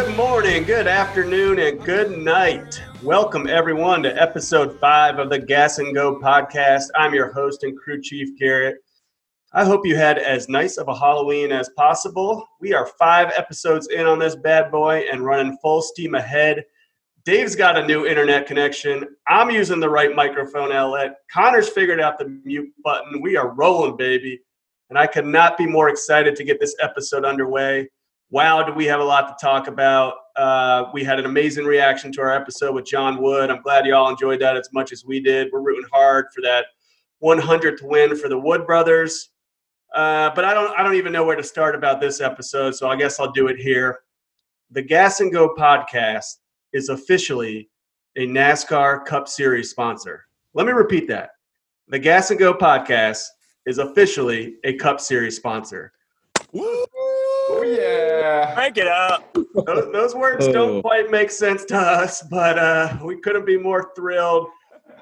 Good morning, good afternoon, and good night. Welcome, everyone, to episode five of the Gas and Go podcast. I'm your host and crew chief, Garrett. I hope you had as nice of a Halloween as possible. We are five episodes in on this bad boy and running full steam ahead. Dave's got a new internet connection. I'm using the right microphone outlet. Connor's figured out the mute button. We are rolling, baby. And I could not be more excited to get this episode underway. Wow, do we have a lot to talk about? Uh, we had an amazing reaction to our episode with John Wood. I'm glad you all enjoyed that as much as we did. We're rooting hard for that 100th win for the Wood brothers. Uh, but I don't, I don't even know where to start about this episode, so I guess I'll do it here. The Gas and Go podcast is officially a NASCAR Cup Series sponsor. Let me repeat that. The Gas and Go podcast is officially a Cup Series sponsor. Woo! Oh, yeah. Crank it up. Those, those words don't Oh. quite make sense to us, but uh, we couldn't be more thrilled.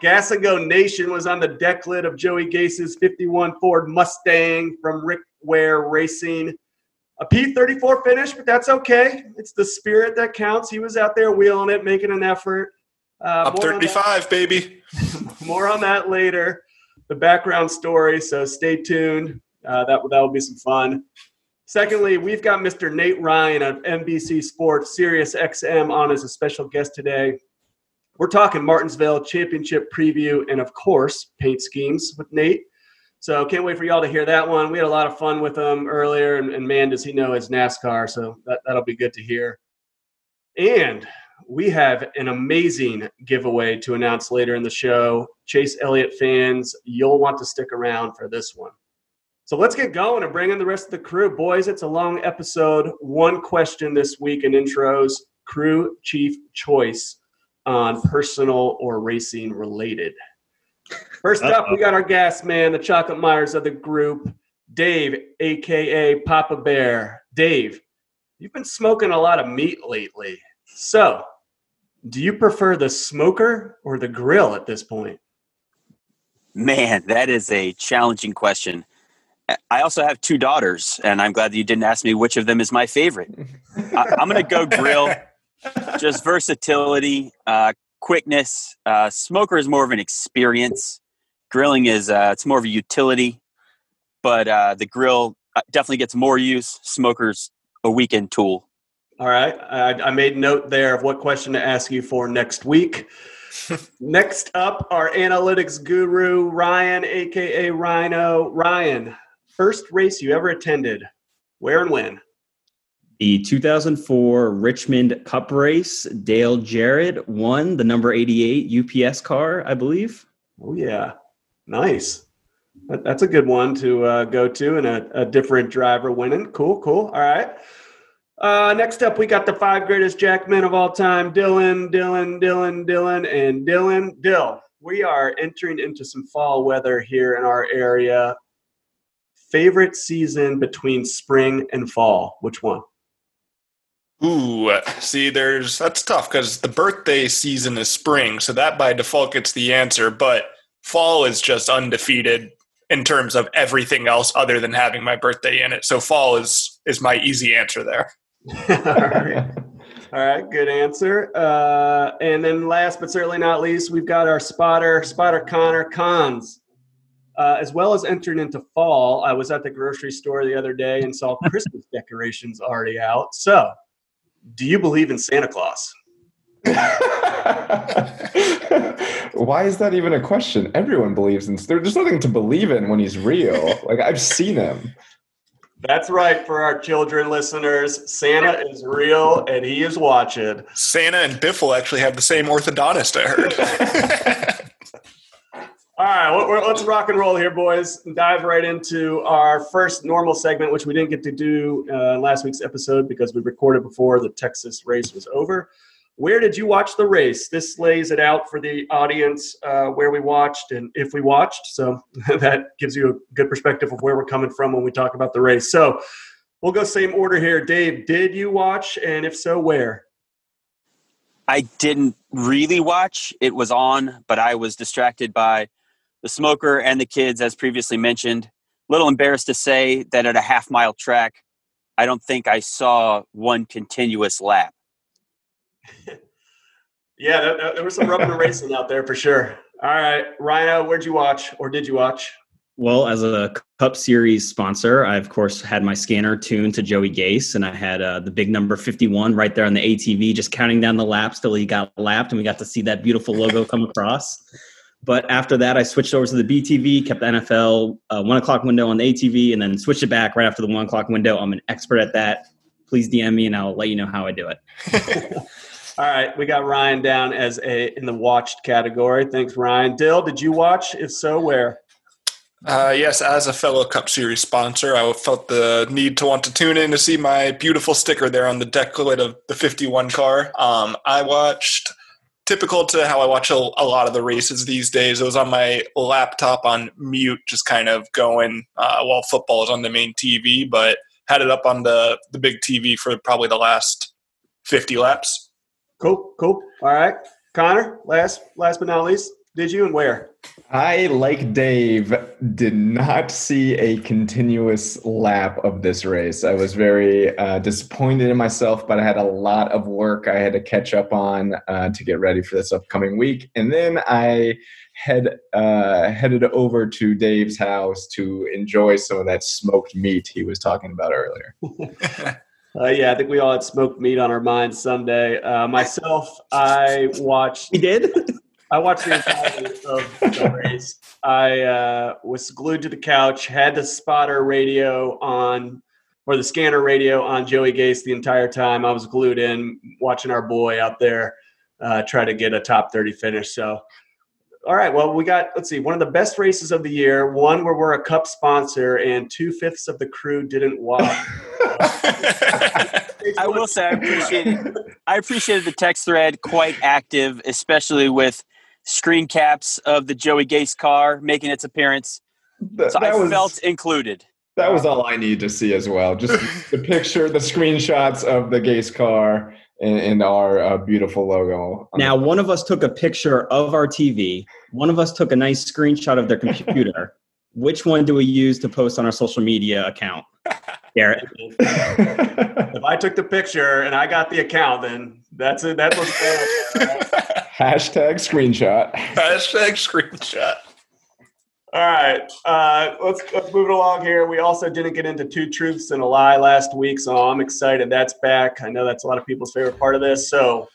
Gas and Go Nation was on the deck lid of Joey Gase's 51 Ford Mustang from Rick Ware Racing. A P34 finish, but that's okay. It's the spirit that counts. He was out there wheeling it, making an effort. Uh, Up more on that- 35, baby. more on that later. The background story, so stay tuned. Uh, that that will be some fun. Secondly, we've got Mr. Nate Ryan of NBC Sports, Sirius XM, on as a special guest today. We're talking Martinsville Championship preview and, of course, paint schemes with Nate. So can't wait for y'all to hear that one. We had a lot of fun with him earlier, and, and man, does he know his NASCAR. So that, that'll be good to hear. And we have an amazing giveaway to announce later in the show. Chase Elliott fans, you'll want to stick around for this one. So let's get going and bring in the rest of the crew. Boys, it's a long episode. One question this week in intros crew chief choice on personal or racing related. First up, we got our gas man, the chocolate Myers of the group, Dave, aka Papa Bear. Dave, you've been smoking a lot of meat lately. So, do you prefer the smoker or the grill at this point? Man, that is a challenging question. I also have two daughters, and I'm glad that you didn't ask me which of them is my favorite. I, I'm going to go grill. Just versatility, uh, quickness. Uh, smoker is more of an experience. Grilling is uh, it's more of a utility, but uh, the grill uh, definitely gets more use. Smoker's a weekend tool. All right. I, I made note there of what question to ask you for next week. next up, our analytics guru, Ryan, aka Rhino. Ryan, first race you ever attended, where and when? The 2004 Richmond Cup race, Dale Jarrett won the number 88 UPS car, I believe. Oh, yeah. Nice. That, that's a good one to uh, go to and a, a different driver winning. Cool, cool. All right. Uh, next up, we got the five greatest jackmen of all time Dylan, Dylan, Dylan, Dylan, and Dylan. Dill, we are entering into some fall weather here in our area. Favorite season between spring and fall? Which one? Ooh, see, there's that's tough because the birthday season is spring, so that by default gets the answer. But fall is just undefeated in terms of everything else other than having my birthday in it. So fall is is my easy answer there. all right. All right, good answer. Uh, and then last but certainly not least, we've got our spotter, spotter Connor Cons. Uh, as well as entering into fall, I was at the grocery store the other day and saw Christmas decorations already out. So, do you believe in Santa Claus? Why is that even a question? Everyone believes in. there- There's nothing to believe in when he's real. Like I've seen him. That's right, for our children listeners. Santa is real and he is watching. Santa and Biffle actually have the same orthodontist. I heard. All right, let's rock and roll here, boys. and Dive right into our first normal segment, which we didn't get to do uh, last week's episode because we recorded before the Texas race was over. Where did you watch the race? This lays it out for the audience uh, where we watched and if we watched. So that gives you a good perspective of where we're coming from when we talk about the race. So we'll go same order here. Dave, did you watch? And if so, where? I didn't really watch. It was on, but I was distracted by the smoker and the kids, as previously mentioned. Little embarrassed to say that at a half mile track, I don't think I saw one continuous lap. yeah, there, there was some rubbing and racing out there for sure. All right, Rhino, where'd you watch or did you watch? Well, as a Cup Series sponsor, I of course had my scanner tuned to Joey Gase, and I had uh, the big number fifty-one right there on the ATV, just counting down the laps till he got lapped, and we got to see that beautiful logo come across. But after that, I switched over to the BTV, kept the NFL uh, one o'clock window on the ATV, and then switched it back right after the one o'clock window. I'm an expert at that. Please DM me, and I'll let you know how I do it. All right, we got Ryan down as a in the watched category. Thanks, Ryan. Dill, did you watch? If so, where? Uh, yes, as a fellow Cup Series sponsor, I felt the need to want to tune in to see my beautiful sticker there on the deck lid of the 51 car. Um, I watched, typical to how I watch a, a, lot of the races these days, it was on my laptop on mute, just kind of going uh, while football is on the main TV, but had it up on the, the big TV for probably the last 50 laps. Cool, cool. All right. Connor, last last but not least, did you and where? I, like Dave, did not see a continuous lap of this race. I was very uh, disappointed in myself, but I had a lot of work I had to catch up on uh, to get ready for this upcoming week. And then I head uh, headed over to Dave's house to enjoy some of that smoked meat he was talking about earlier. Uh, yeah, I think we all had smoked meat on our minds Sunday. Uh, myself, I watched. We did. I watched the entirety of the race. I uh, was glued to the couch, had the spotter radio on, or the scanner radio on Joey Gase the entire time. I was glued in, watching our boy out there uh, try to get a top 30 finish. So, all right, well, we got, let's see, one of the best races of the year, one where we're a cup sponsor, and two fifths of the crew didn't watch. I will say I appreciated I appreciated the text thread quite active, especially with screen caps of the Joey Gase car making its appearance. That, so that I was, felt included. That was all I needed to see as well. Just the picture, the screenshots of the Gase car and, and our uh, beautiful logo. Now, one of us took a picture of our TV. One of us took a nice screenshot of their computer. Which one do we use to post on our social media account? Garrett. if I took the picture and I got the account, then that's it. That's what's Hashtag screenshot. Hashtag screenshot. All right, uh, let's let's move it along here. We also didn't get into two truths and a lie last week, so I'm excited that's back. I know that's a lot of people's favorite part of this. So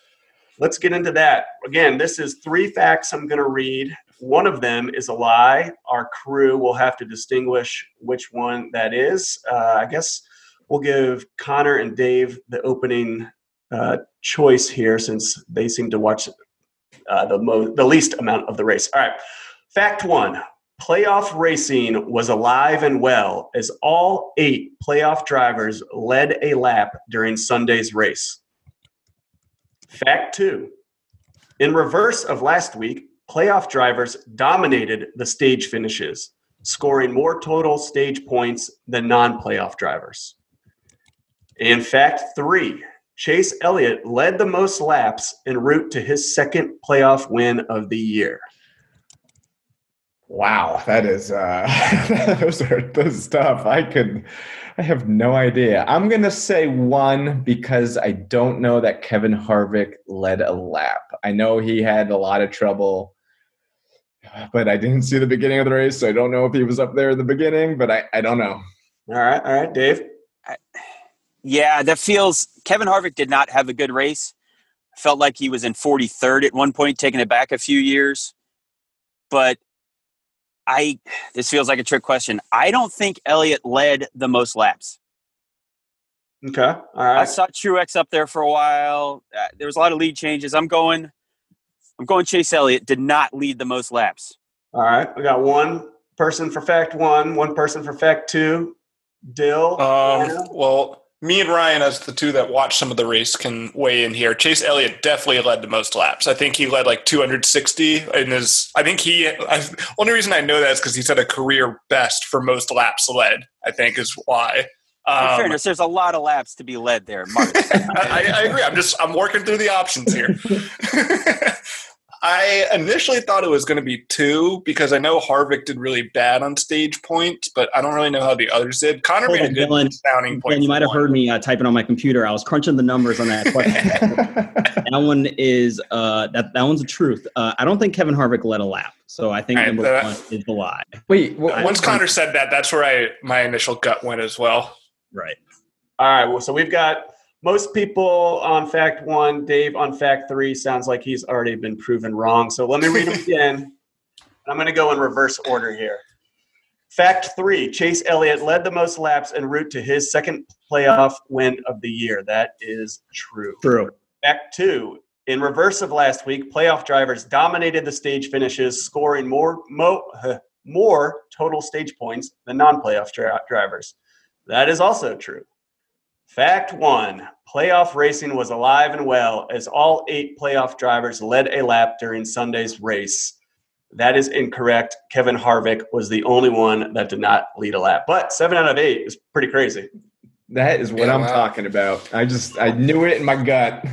let's get into that. Again, this is three facts I'm going to read. One of them is a lie. Our crew will have to distinguish which one that is. Uh, I guess we'll give Connor and Dave the opening uh, choice here since they seem to watch uh, the, mo- the least amount of the race. All right. Fact one playoff racing was alive and well as all eight playoff drivers led a lap during Sunday's race. Fact two in reverse of last week, playoff drivers dominated the stage finishes, scoring more total stage points than non playoff drivers. In fact, three, Chase Elliott led the most laps en route to his second playoff win of the year. Wow, that is uh those are those stuff. I could I have no idea. I'm gonna say one because I don't know that Kevin Harvick led a lap. I know he had a lot of trouble, but I didn't see the beginning of the race, so I don't know if he was up there in the beginning, but I, I don't know. All right, all right, Dave. I, yeah, that feels Kevin Harvick did not have a good race. Felt like he was in 43rd at one point, taking it back a few years. But I this feels like a trick question. I don't think Elliott led the most laps. Okay, all right. I saw Truex up there for a while. Uh, there was a lot of lead changes. I'm going. I'm going. Chase Elliott did not lead the most laps. All right, we got one person for fact one, one person for fact two. Dill. Um, well, me and Ryan, as the two that watch some of the race, can weigh in here. Chase Elliott definitely led the most laps. I think he led like 260 in his. I think he. I, only reason I know that is because he set a career best for most laps led. I think is why. Um, In fairness, there's a lot of laps to be led there, Mark. I, I, agree. I'm just I'm working through the options here. I initially thought it was going to be two because I know Harvick did really bad on stage points, but I don't really know how the others did. Connor Hold made a good Dylan. sounding point. And you might have one. heard me uh, typing on my computer. I was crunching the numbers on that question. that one is uh, that that one's the truth. Uh, I don't think Kevin Harvick led a lap, so I think All right, number that- one is the lie. Wait, wh- I- Once Connor said that, that's where I my initial gut went as well. Right. All right. Well, so we've got most people on fact one. Dave on fact three sounds like he's already been proven wrong. So let me read them again. I'm going to go in reverse order here. Fact three Chase Elliott led the most laps en route to his second playoff win of the year. That is true. True. Fact two in reverse of last week, playoff drivers dominated the stage finishes, scoring more, mo, more total stage points than non playoff dri- drivers. That is also true. Fact one playoff racing was alive and well as all eight playoff drivers led a lap during Sunday's race. That is incorrect. Kevin Harvick was the only one that did not lead a lap, but seven out of eight is pretty crazy. that is what Yeah, I'm wow. talking about. I just I knew it in my gut.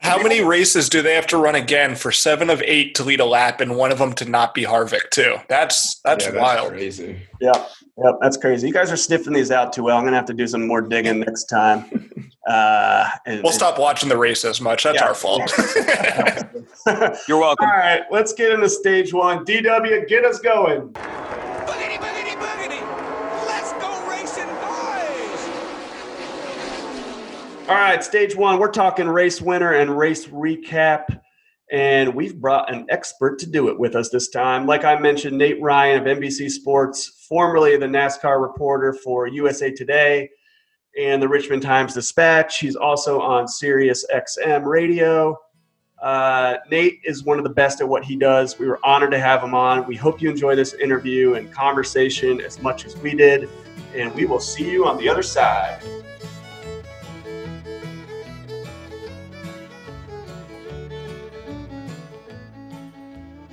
How many races do they have to run again for seven of eight to lead a lap and one of them to not be Harvick too? That's that's Yeah, wild. crazy. Yep, yep, that's crazy. You guys are sniffing these out too well. I'm gonna have to do some more digging next time. Uh, and, We'll stop watching the race as much. That's Yeah. our fault. You're welcome. All right, let's get into stage one. DW, get us going. Boogity, boogity, boogity. Let's go racing, boys. All right, stage one. We're talking race winner and race recap. And we've brought an expert to do it with us this time. Like I mentioned, Nate Ryan of NBC Sports, formerly the NASCAR reporter for USA Today and the Richmond Times Dispatch. He's also on Sirius XM radio. Uh, Nate is one of the best at what he does. We were honored to have him on. We hope you enjoy this interview and conversation as much as we did. And we will see you on the other side.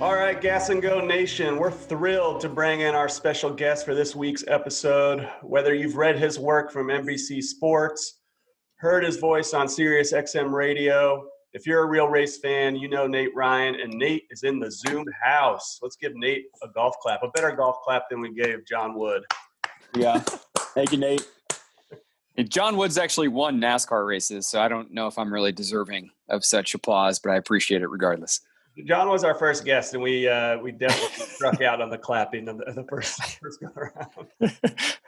All right, Gas and Go Nation, we're thrilled to bring in our special guest for this week's episode. Whether you've read his work from NBC Sports, heard his voice on Sirius XM Radio, if you're a real race fan, you know Nate Ryan, and Nate is in the Zoom house. Let's give Nate a golf clap, a better golf clap than we gave John Wood. Yeah. Thank you, Nate. And John Woods actually won NASCAR races, so I don't know if I'm really deserving of such applause, but I appreciate it regardless. John was our first guest, and we uh, we definitely struck out on the clapping of the, the first first go around.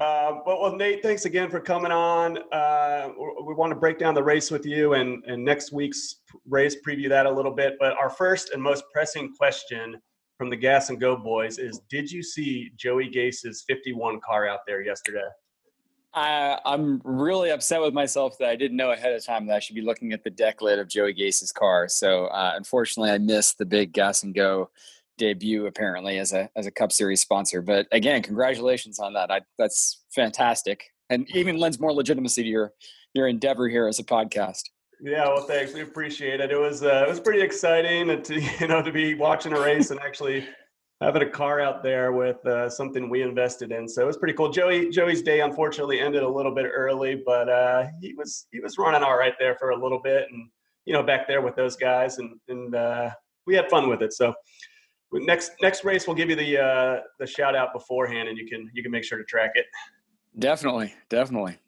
Um, but well, Nate, thanks again for coming on. Uh, we we want to break down the race with you, and and next week's race preview that a little bit. But our first and most pressing question from the Gas and Go boys is: Did you see Joey Gase's 51 car out there yesterday? I, I'm really upset with myself that I didn't know ahead of time that I should be looking at the deck lid of Joey Gase's car. So uh, unfortunately, I missed the big gas and go debut apparently as a as a Cup Series sponsor. But again, congratulations on that. I, that's fantastic, and even lends more legitimacy to your your endeavor here as a podcast. Yeah, well, thanks. We appreciate it. It was uh, it was pretty exciting to you know to be watching a race and actually having a car out there with uh, something we invested in. So it was pretty cool. Joey Joey's day unfortunately ended a little bit early, but uh, he was he was running all right there for a little bit, and you know back there with those guys, and and uh, we had fun with it. So next next race we'll give you the uh, the shout out beforehand, and you can you can make sure to track it. Definitely, definitely.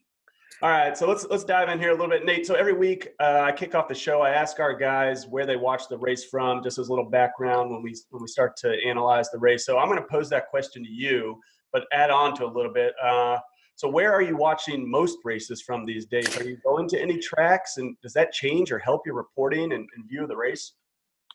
All right, so let's let's dive in here a little bit, Nate. So every week uh, I kick off the show. I ask our guys where they watch the race from, just as a little background when we when we start to analyze the race. So I'm going to pose that question to you, but add on to a little bit. Uh, so where are you watching most races from these days? Are you going to any tracks, and does that change or help your reporting and, and view of the race?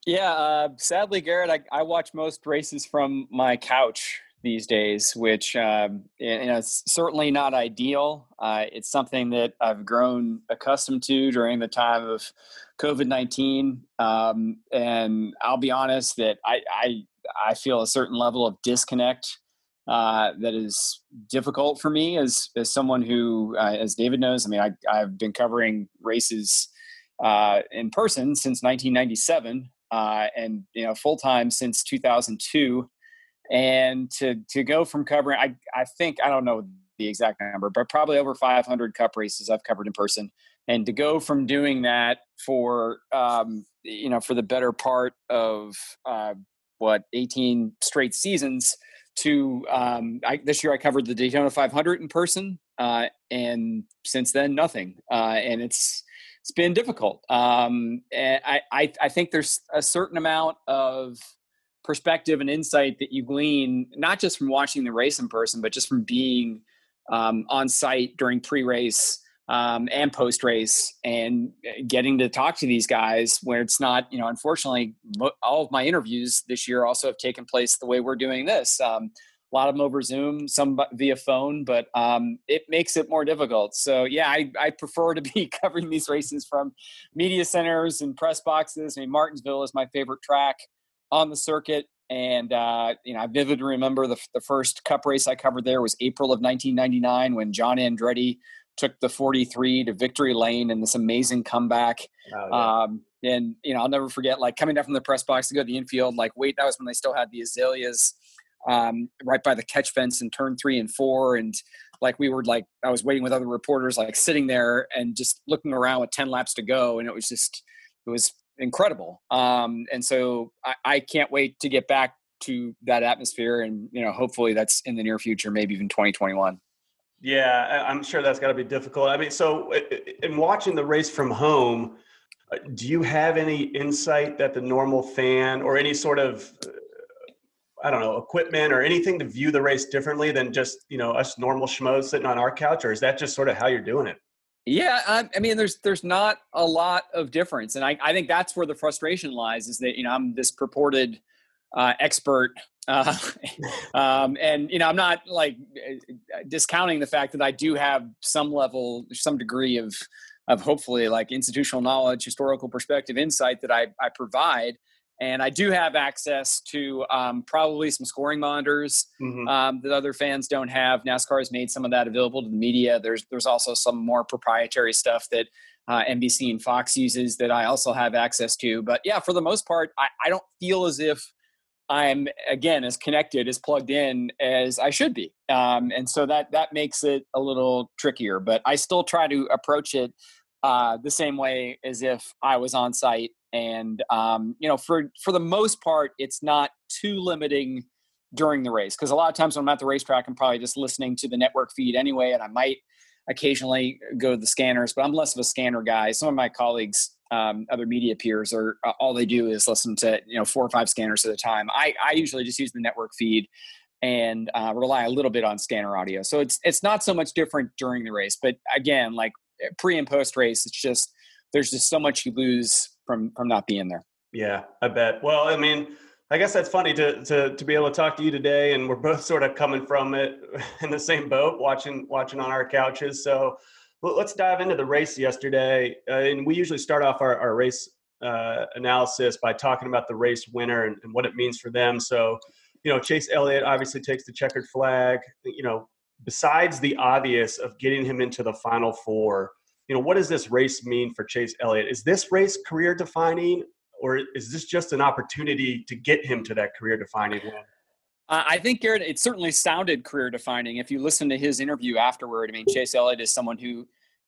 Yeah, uh, sadly, Garrett, I, I watch most races from my couch these days, which um, you know, it's certainly not ideal. Uh, it's something that I've grown accustomed to during the time of COVID nineteen, um, and I'll be honest that I, I I feel a certain level of disconnect uh, that is difficult for me as as someone who, uh, as David knows, I mean, I I've been covering races uh, in person since 1997 uh, and you know full time since 2002 and to to go from covering i i think i don't know the exact number but probably over 500 cup races i've covered in person and to go from doing that for um, you know, for the better part of uh, what 18 straight seasons. To um, I, this year, I covered the Daytona 500 in person, uh, and since then, nothing. Uh, and it's it's been difficult. Um, I, I I think there's a certain amount of perspective and insight that you glean not just from watching the race in person, but just from being um, on site during pre-race um, and post race and getting to talk to these guys where it's not, you know, unfortunately, all of my interviews this year also have taken place the way we're doing this. Um, a lot of them over Zoom, some via phone, but um, it makes it more difficult. So, yeah, I, I, prefer to be covering these races from media centers and press boxes. I mean, Martinsville is my favorite track on the circuit. And, uh, you know, I vividly remember the, the first cup race I covered there was April of 1999 when John Andretti took the 43 to victory lane in this amazing comeback. Oh, yeah. um, and you know, I'll never forget like coming down from the press box to go to the infield. Like, wait, that was when they still had the azaleas um, right by the catch fence in turn three and four, and like we were like I was waiting with other reporters, like sitting there and just looking around with ten laps to go, and it was just it was incredible. Um, and so I, I can't wait to get back to that atmosphere, and you know, hopefully that's in the near future, maybe even 2021. Yeah, I'm sure that's got to be difficult. I mean, so in watching the race from home, uh, do you have any insight that the normal fan or any sort of uh, I don't know equipment or anything to view the race differently than just you know us normal schmoes sitting on our couch, or is that just sort of how you're doing it? Yeah, I, I mean, there's there's not a lot of difference, and I, I think that's where the frustration lies. Is that you know I'm this purported uh, expert uh, um, and you know, I'm not like discounting the fact that I do have some level, some degree of of hopefully like institutional knowledge, historical perspective, insight that I, I provide. And I do have access to um, probably some scoring monitors mm-hmm. um, that other fans don't have. NASCAR has made some of that available to the media. There's there's also some more proprietary stuff that uh, NBC and Fox uses that I also have access to. But yeah, for the most part, I, I don't feel as if I'm again as connected, as plugged in as I should be, um, and so that that makes it a little trickier. But I still try to approach it uh, the same way as if I was on site, and um, you know, for for the most part, it's not too limiting during the race because a lot of times when I'm at the racetrack, I'm probably just listening to the network feed anyway, and I might occasionally go to the scanners, but I'm less of a scanner guy. Some of my colleagues um, other media peers are uh, all they do is listen to you know four or five scanners at a time. I, I usually just use the network feed and uh, rely a little bit on scanner audio. So it's it's not so much different during the race, but again, like pre and post race, it's just there's just so much you lose from from not being there. Yeah, I bet. Well, I mean. I guess that's funny to, to to be able to talk to you today, and we're both sort of coming from it in the same boat, watching watching on our couches. So let's dive into the race yesterday. Uh, and we usually start off our, our race uh, analysis by talking about the race winner and, and, what it means for them. So, you know, Chase Elliott obviously takes the checkered flag. You know, besides the obvious of getting him into the final four, you know, what does this race mean for Chase Elliott? Is this race career defining, or is this just an opportunity to get him to that career defining win? Uh, I think Garrett, it certainly sounded career defining. If you listen to his interview afterward, I mean, Chase Elliott is someone who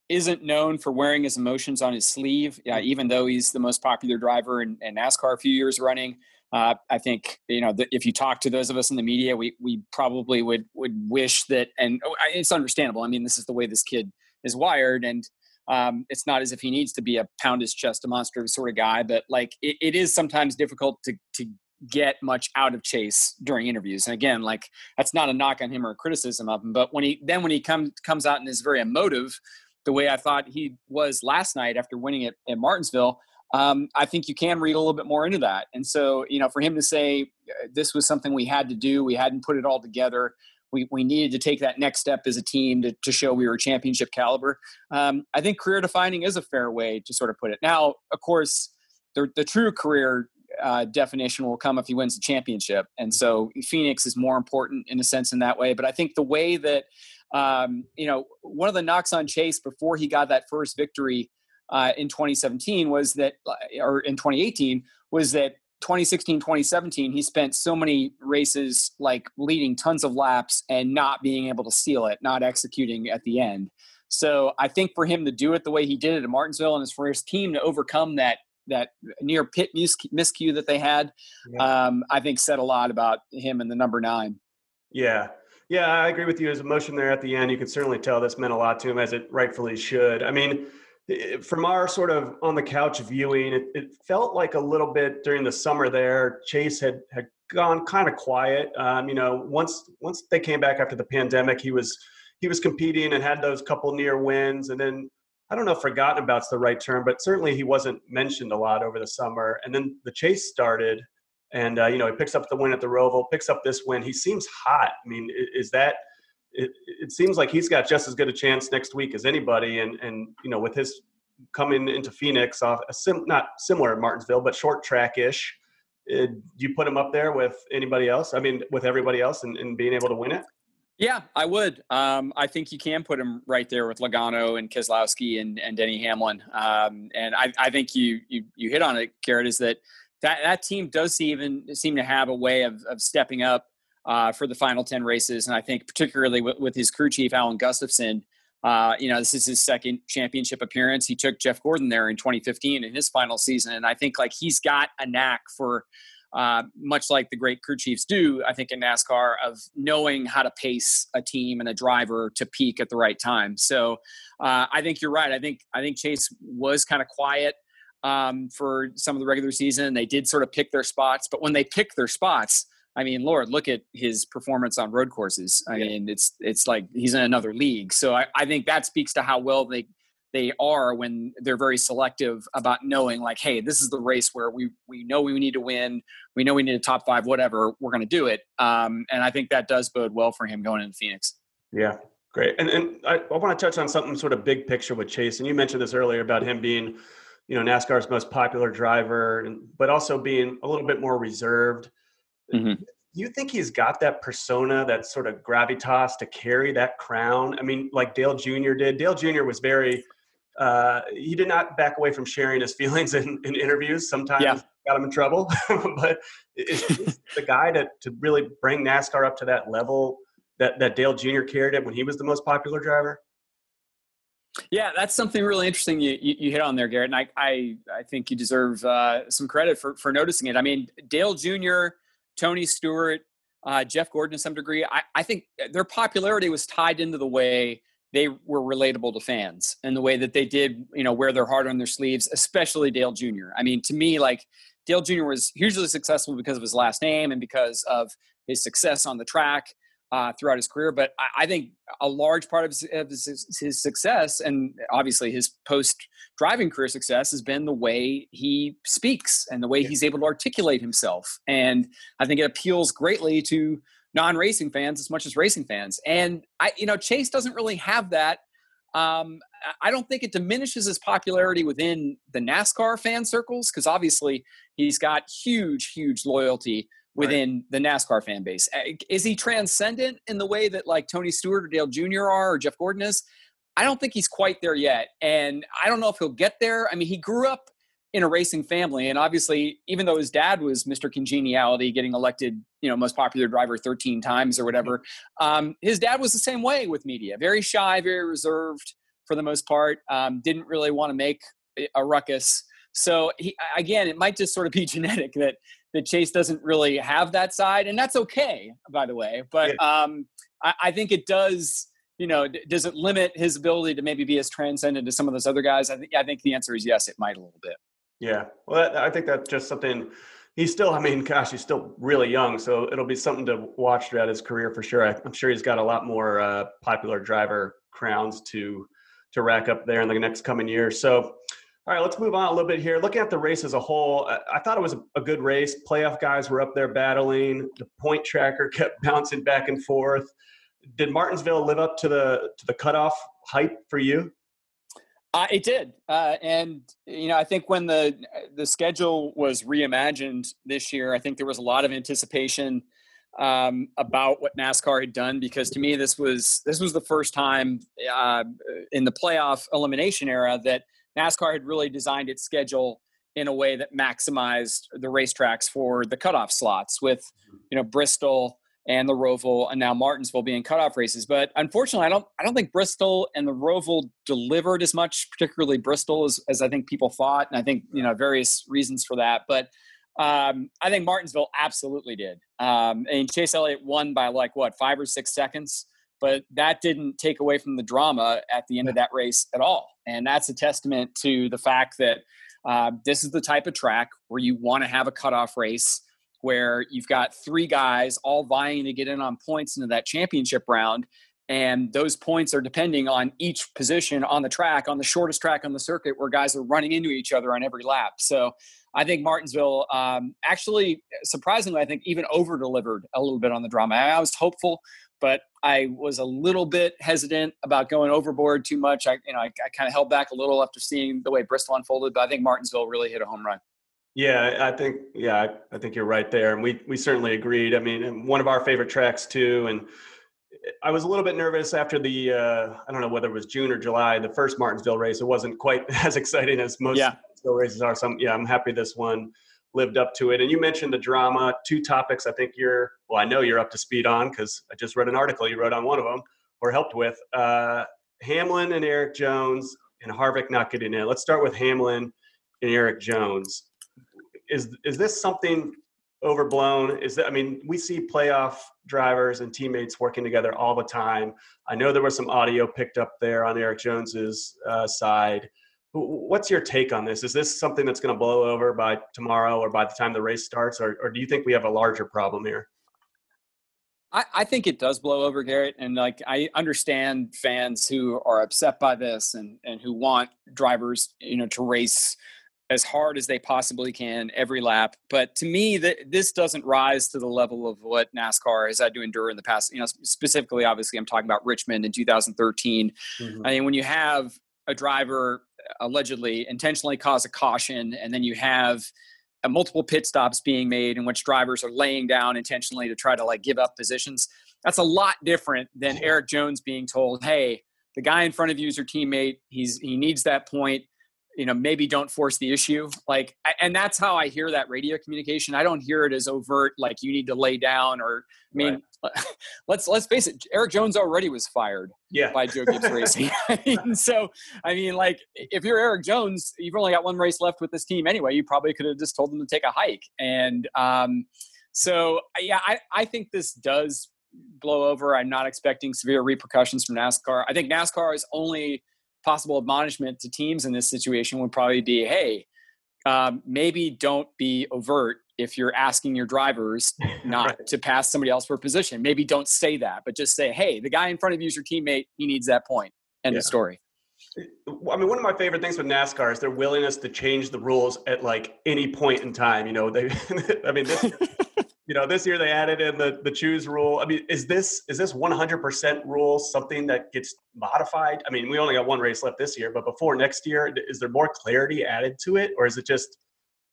isn't known for wearing his emotions on his sleeve, uh, even though he's the most popular driver in, in NASCAR a few years running. Uh, I think you know the, if you talk to those of us in the media, we we probably would would wish that, and oh, it's understandable. I mean, this is the way this kid is wired, and um, it's not as if he needs to be a pound his chest, a monster sort of guy, but like it, it is sometimes difficult to to get much out of Chase during interviews. And again, like that's not a knock on him or a criticism of him, but when he then when he comes comes out and is very emotive, the way I thought he was last night after winning it at Martinsville, um, I think you can read a little bit more into that. And so, you know, for him to say uh, this was something we had to do, we hadn't put it all together. We, we needed to take that next step as a team to, to show we were championship caliber. Um, I think career defining is a fair way to sort of put it. Now, of course, the, the true career uh, definition will come if he wins the championship. And so Phoenix is more important in a sense in that way. But I think the way that, um, you know, one of the knocks on Chase before he got that first victory uh, in 2017 was that, uh, or in 2018, was that 2016, 2017, he spent so many races like leading tons of laps and not being able to seal it, not executing at the end. So I think for him to do it the way he did it at Martinsville and his first team to overcome that that near pit mis- miscue that they had, Yeah. um, I think said a lot about him and the number nine. Yeah. Yeah, I agree with you. His emotion there at the end, you can certainly tell this meant a lot to him, as it rightfully should. I mean, from our sort of on the couch viewing, it, it felt like a little bit during the summer there. Chase had had gone kind of quiet. Um, you know, once once they came back after the pandemic, he was he was competing and had those couple near wins, and then I don't know if forgotten about's the right term, but certainly he wasn't mentioned a lot over the summer. And then the chase started, and uh, you know he picks up the win at the Roval, picks up this win. He seems hot. I mean, is that? It, it seems like he's got just as good a chance next week as anybody, and and you know with his coming into Phoenix off a sim, not similar to Martinsville, but short track ish. Do you put him up there with anybody else? I mean, with everybody else, and, and being able to win it. Yeah, I would. Um, I think you can put him right there with Logano and Keselowski and, and Denny Hamlin. Um, and I, I think you, you you hit on it, Garrett, is that that, that team does even seem to have a way of, of stepping up uh, for the final 10 races. And I think particularly with, with his crew chief, Alan Gustafson, uh, you know, this is his second championship appearance. He took Jeff Gordon there in 2015 in his final season. And I think like he's got a knack for uh, much like the great crew chiefs do, I think in NASCAR, of knowing how to pace a team and a driver to peak at the right time. So uh, I think you're right. I think I think Chase was kind of quiet um, for some of the regular season. They did sort of pick their spots, but when they pick their spots, I mean, Lord, look at his performance on road courses. I Yeah. mean, it's it's like he's in another league. So I, I think that speaks to how well they they are when they're very selective about knowing like hey this is the race where we we know we need to win we know we need a top five whatever we're going to do it um, and i think that does bode well for him going into phoenix Yeah, great. And and I, I want to touch on something sort of big picture with Chase. And you mentioned this earlier about him being, you know, NASCAR's most popular driver, and, but also being a little bit more reserved. Mhm. You think he's got that persona, that sort of gravitas to carry that crown? I mean, like Dale Jr. did. Dale Jr. was very. Uh, he did not back away from sharing his feelings in, in interviews. Sometimes Yeah. got him in trouble, but is he the guy to to really bring NASCAR up to that level that that Dale Jr. carried it when he was the most popular driver? Yeah, that's something really interesting you, you, you hit on there, Garrett. And I, I, I think you deserve uh, some credit for, for noticing it. I mean, Dale Jr., Tony Stewart, uh, Jeff Gordon to some degree, I, I think their popularity was tied into the way they were relatable to fans and the way that they did, you know, wear their heart on their sleeves, especially Dale Jr. I mean, to me, like Dale Jr. was hugely successful because of his last name and because of his success on the track uh, throughout his career. But I, I think a large part of his, of his, his success and obviously his post driving career success has been the way he speaks and the way he's able to articulate himself. And I think it appeals greatly to non-racing fans as much as racing fans. And I, you know, Chase doesn't really have that. Um, I don't think it diminishes his popularity within the NASCAR fan circles because obviously he's got huge, huge loyalty within the NASCAR fan base. Is he transcendent in the way that like Tony Stewart or Dale Jr. are or Jeff Gordon is? I don't think he's quite there yet. And I don't know if he'll get there. I mean, he grew up in a racing family. And obviously, even though his dad was Mr. Congeniality, getting elected, you know, most popular driver 13 times or whatever, um, his dad was the same way with media. Very shy, very reserved for the most part. Um, didn't really want to make a ruckus. So he, again, it might just sort of be genetic that that Chase doesn't really have that side, and that's okay, by the way. But um, I, I think it does. You know, d- does it limit his ability to maybe be as transcendent as some of those other guys? I think I think the answer is yes. It might a little bit. Yeah. Well, that, I think that's just something. He's still, I mean, gosh, he's still really young, so it'll be something to watch throughout his career for sure. I, I'm sure he's got a lot more uh, popular driver crowns to to rack up there in the next coming years. So, all right, let's move on a little bit here. Looking at the race as a whole, I, thought it was a, a good race. Playoff guys were up there battling. The point tracker kept bouncing back and forth. Did Martinsville live up to the to the cutoff hype for you? Uh, it did, uh, and you know, I think when the the schedule was reimagined this year, I think there was a lot of anticipation um, about what NASCAR had done because to me, this was this was the first time uh, in the playoff elimination era that NASCAR had really designed its schedule in a way that maximized the racetracks for the cutoff slots with you know Bristol and the Roval, and now Martinsville being cutoff races. But unfortunately, I don't I don't think Bristol and the Roval delivered as much, particularly Bristol, as, as I think people thought, and I think you know various reasons for that. But um, I think Martinsville absolutely did. Um, and Chase Elliott won by like what five or six seconds, but that didn't take away from the drama at the end of that race at all. And that's a testament to the fact that uh, this is the type of track where you want to have a cutoff race where you've got three guys all vying to get in on points into that championship round. And those points are depending on each position on the track, on the shortest track on the circuit, where guys are running into each other on every lap. So I think Martinsville um, actually, surprisingly, I think even over delivered a little bit on the drama. I was hopeful, but I was a little bit hesitant about going overboard too much. I, you know, I, I kind of held back a little after seeing the way Bristol unfolded, but I think Martinsville really hit a home run. Yeah, I think yeah, I, think you're right there, and we we certainly agreed. I mean, one of our favorite tracks too, and I was a little bit nervous after the uh, I don't know whether it was June or July, the first Martinsville race. It wasn't quite as exciting as most yeah. Martinsville races are. So I'm, yeah, I'm happy this one lived up to it. And you mentioned the drama, two topics. I think you're well, I know you're up to speed on because I just read an article you wrote on one of them or helped with. Uh, Hamlin and Erik Jones and Harvick not getting in. Let's start with Hamlin and Erik Jones is is this something overblown? Is that I mean, we see playoff drivers and teammates working together all the time. I know there was some audio picked up there on Erik Jones's uh, side. What's your take on this? Is this something that's going to blow over by tomorrow or by the time the race starts, or, or do you think we have a larger problem here? I, I, think it does blow over, Garrett, and like I understand fans who are upset by this and and who want drivers, you know, to race as hard as they possibly can every lap. But to me, that this doesn't rise to the level of what NASCAR has had to endure in the past. You know, specifically, obviously, I'm talking about Richmond in 2013. Mm-hmm. I mean, when you have a driver allegedly intentionally cause a caution, and then you have uh, multiple pit stops being made in which drivers are laying down intentionally to try to like give up positions. That's a lot different than Erik Jones being told, "Hey." The guy in front of you is your teammate. He's he needs that point you know maybe don't force the issue like and that's how i hear that radio communication. I don't hear it as overt like you need to lay down or i mean right. let's let's face it Erik Jones already was fired yeah. by joe gibbs racing. I mean, so i mean like if you're Erik Jones you've only got one race left with this team anyway. You probably could have just told them to take a hike. And um so yeah i i think this does blow over. I'm not expecting severe repercussions from nascar. I think nascar is only possible admonishment to teams in this situation would probably be hey um, maybe don't be overt if you're asking your drivers not right. to pass somebody else for a position maybe don't say that but just say hey the guy in front of you is your teammate he needs that point end yeah. of story I mean, one of my favorite things with NASCAR is their willingness to change the rules at like any point in time. You know, they, I mean, this, you know, this year they added in the the choose rule. I mean, is this is this 100% rule something that gets modified? I mean, we only got one race left this year, but before next year, is there more clarity added to it, or is it just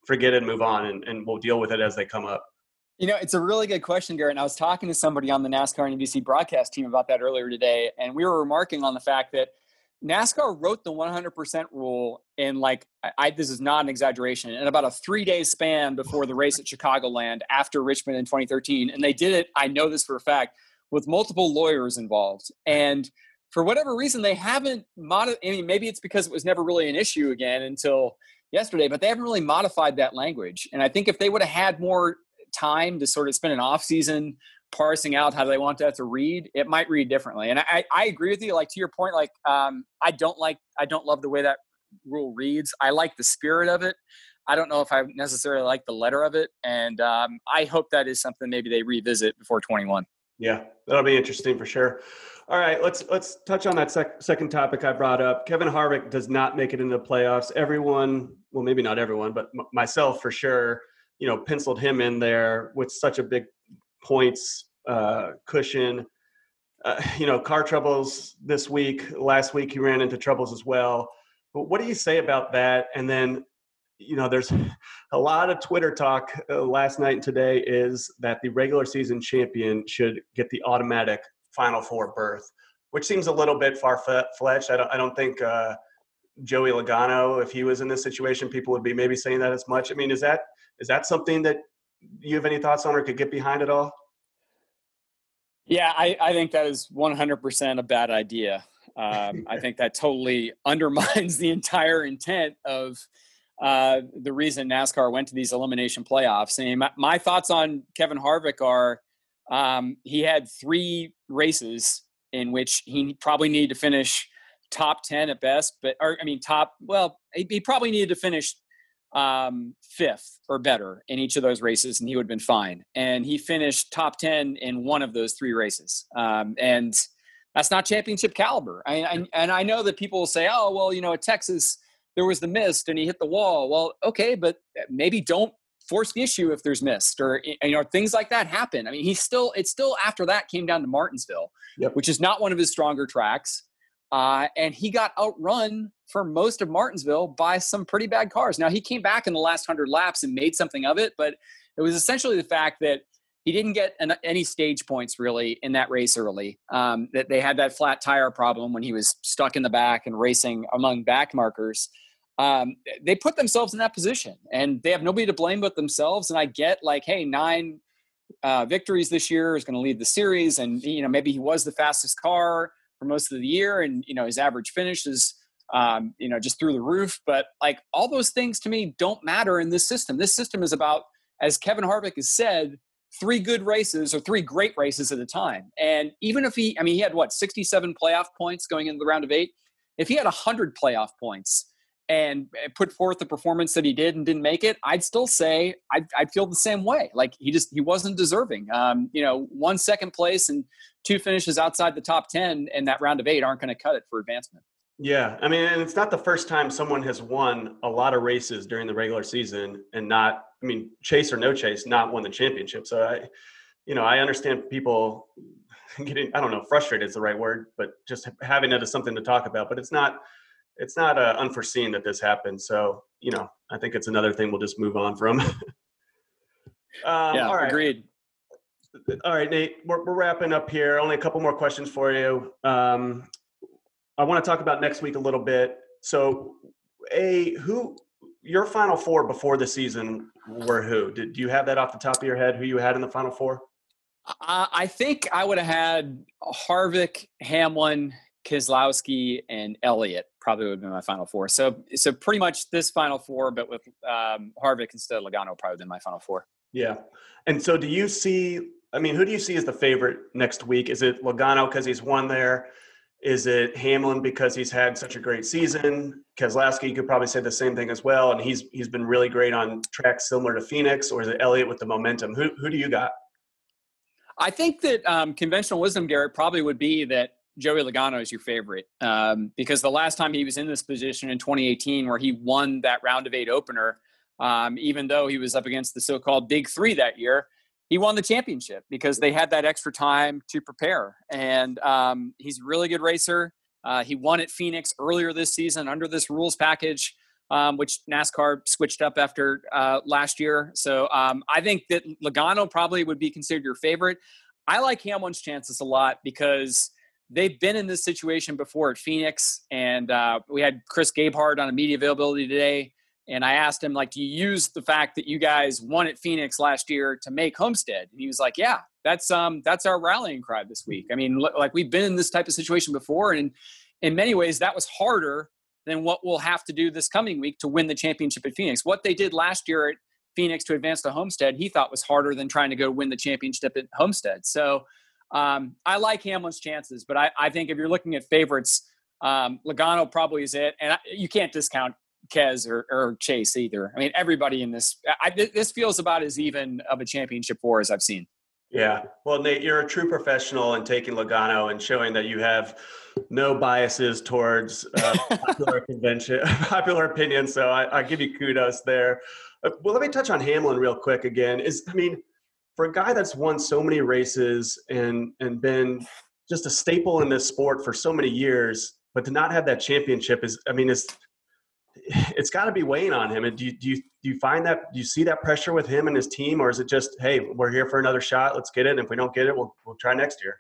forget it and move on, and, and we'll deal with it as they come up? You know, it's a really good question, Garrett. And I was talking to somebody on the NASCAR and NBC broadcast team about that earlier today, and we were remarking on the fact that NASCAR wrote the 100% rule in like I, this is not an exaggeration in about a three day span before the race at Chicagoland after Richmond in 2013, and they did it. I know this for a fact with multiple lawyers involved, and for whatever reason they haven't modi- I mean, maybe it's because it was never really an issue again until yesterday, but they haven't really modified that language. And I think if they would have had more time to sort of spend an off season parsing out how they want that to read, it might read differently. And I, I agree with you. Like to your point, like um, I don't like, I don't love the way that rule reads. I like the spirit of it. I don't know if I necessarily like the letter of it, and um, I hope that is something maybe they revisit before 21. Yeah, that'll be interesting for sure. All right, let's let's touch on that sec- second topic I brought up. Kevin Harvick does not make it into the playoffs. Everyone, well, maybe not everyone, but m- myself for sure, you know, penciled him in there with such a big points uh, cushion. Uh, you know, car troubles this week. Last week he ran into troubles as well. But what do you say about that? And then, you know, there's a lot of Twitter talk uh, last night and today is that the regular season champion should get the automatic Final Four berth, which seems a little bit far fetched. I don't, I don't think uh, Joey Logano, if he was in this situation, people would be maybe saying that as much. I mean, is that is that something that you have any thoughts on or could get behind at all? Yeah, I, I think that is 100% a bad idea. Um, I think that totally undermines the entire intent of uh, the reason NASCAR went to these elimination playoffs. Mean, my, my thoughts on Kevin Harvick are um, he had three races in which he probably needed to finish top 10 at best, but, or I mean, top, well, he, he probably needed to finish um, fifth or better in each of those races, and he would have been fine. And he finished top 10 in one of those three races. Um, and that's not championship caliber. I, I, and I know that people will say, oh, well, you know, at Texas, there was the mist and he hit the wall. Well, okay, but maybe don't force the issue if there's mist or you know things like that happen. I mean, he still it's still after that came down to Martinsville, yep. which is not one of his stronger tracks. Uh, and he got outrun for most of Martinsville by some pretty bad cars. Now he came back in the last hundred laps and made something of it, but it was essentially the fact that he didn't get an, any stage points really in that race early. Um, that they had that flat tire problem when he was stuck in the back and racing among back markers. Um, they put themselves in that position, and they have nobody to blame but themselves. And I get like, hey, nine uh, victories this year is going to lead the series, and you know maybe he was the fastest car for most of the year, and you know his average finish is um, you know just through the roof. But like all those things to me don't matter in this system. This system is about, as Kevin Harvick has said, three good races or three great races at a time. And even if he, I mean, he had what, 67 playoff points going into the round of eight? If he had 100 playoff points and put forth the performance that he did and didn't make it, I'd still say I'd, I'd feel the same way. Like he just, he wasn't deserving. Um, you know, one second place and two finishes outside the top 10 in that round of eight aren't going to cut it for advancement. Yeah, I mean, and it's not the first time someone has won a lot of races during the regular season and not, I mean, chase or no chase, not won the championship. So I, you know, I understand people getting, I don't know, frustrated is the right word, but just having it as something to talk about. But it's not, it's not uh, unforeseen that this happened. So you know, I think it's another thing we'll just move on from. um, yeah, all right. agreed. All right, Nate, we're, we're wrapping up here. Only a couple more questions for you. Um, I want to talk about next week a little bit. So, a who your final four before the season were who? Did do you have that off the top of your head? Who you had in the final four? Uh, I think I would have had Harvick, Hamlin, Keselowski, and Elliott. Probably would have been my final four. So, so pretty much this final four, but with um, Harvick instead of Logano, probably been my final four. Yeah. And so, do you see? I mean, who do you see as the favorite next week? Is it Logano because he's won there? Is it Hamlin because he's had such a great season? Keselowski could probably say the same thing as well, and he's he's been really great on tracks similar to Phoenix. Or is it Elliott with the momentum? Who who do you got? I think that um, conventional wisdom, Garrett, probably would be that Joey Logano is your favorite um, because the last time he was in this position in 2018, where he won that round of eight opener, um, even though he was up against the so-called Big Three that year, he won the championship because they had that extra time to prepare. And um, he's a really good racer. Uh, he won at Phoenix earlier this season under this rules package, um, which NASCAR switched up after uh, last year. So um, I think that Logano probably would be considered your favorite. I like Hamlin's chances a lot because they've been in this situation before at Phoenix, and uh, we had Chris Gabehart on a media availability today and I asked him like, "Do you use the fact that you guys won at Phoenix last year to make Homestead?" And he was like, "Yeah, that's um that's our rallying cry this week. I mean, like we've been in this type of situation before, and in many ways that was harder than what we'll have to do this coming week to win the championship at Phoenix. What they did last year at Phoenix to advance to Homestead, he thought was harder than trying to go win the championship at Homestead. So um, I like Hamlin's chances, but I, I think if you're looking at favorites, um, Logano probably is it, and I, you can't discount Kez or, or, Chase either. I mean, everybody in this, I, this feels about as even of a championship war as I've seen. Yeah. Well, Nate, you're a true professional in taking Logano and showing that you have no biases towards uh, popular convention, popular opinion. So I, I, give you kudos there. Uh, well, let me touch on Hamlin real quick again. Is I mean, for a guy that's won so many races and and been just a staple in this sport for so many years, but to not have that championship is, I mean, it's it's got to be weighing on him. And do you, do you do you find that do you see that pressure with him and his team, or is it just hey, we're here for another shot, let's get it, and if we don't get it, we'll we'll try next year.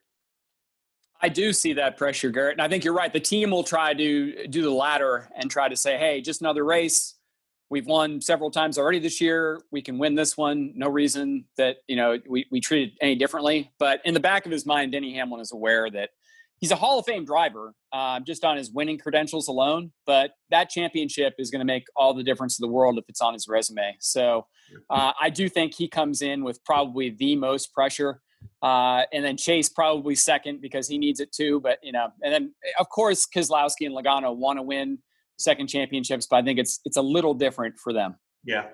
I do see that pressure, Garrett, and I think you're right. The team will try to do the latter and try to say, hey, just another race. We've won several times already this year. We can win this one. No reason that you know we we treat it any differently. But in the back of his mind, Denny Hamlin is aware that he's a Hall of Fame driver uh, just on his winning credentials alone. But that championship is going to make all the difference in the world if it's on his resume. So uh, I do think he comes in with probably the most pressure. Uh, and then Chase probably second because he needs it too. But you know, and then of course Keselowski and Logano want to win second championships, but I think it's it's a little different for them. Yeah.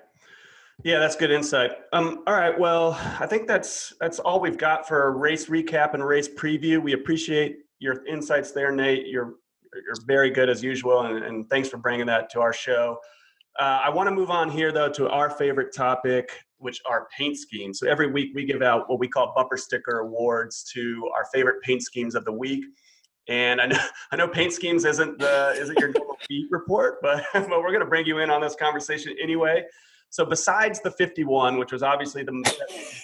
Yeah, that's good insight. Um, all right, well, I think that's that's all we've got for a race recap and race preview. We appreciate your insights there, Nate. You're you're very good as usual, and, and thanks for bringing that to our show. Uh, I want to move on here though to our favorite topic, which are paint schemes. So every week we give out what we call bumper sticker awards to our favorite paint schemes of the week. And I know, I know paint schemes isn't the isn't your normal beat report, but but we're going to bring you in on this conversation anyway. So besides the 51, which was obviously the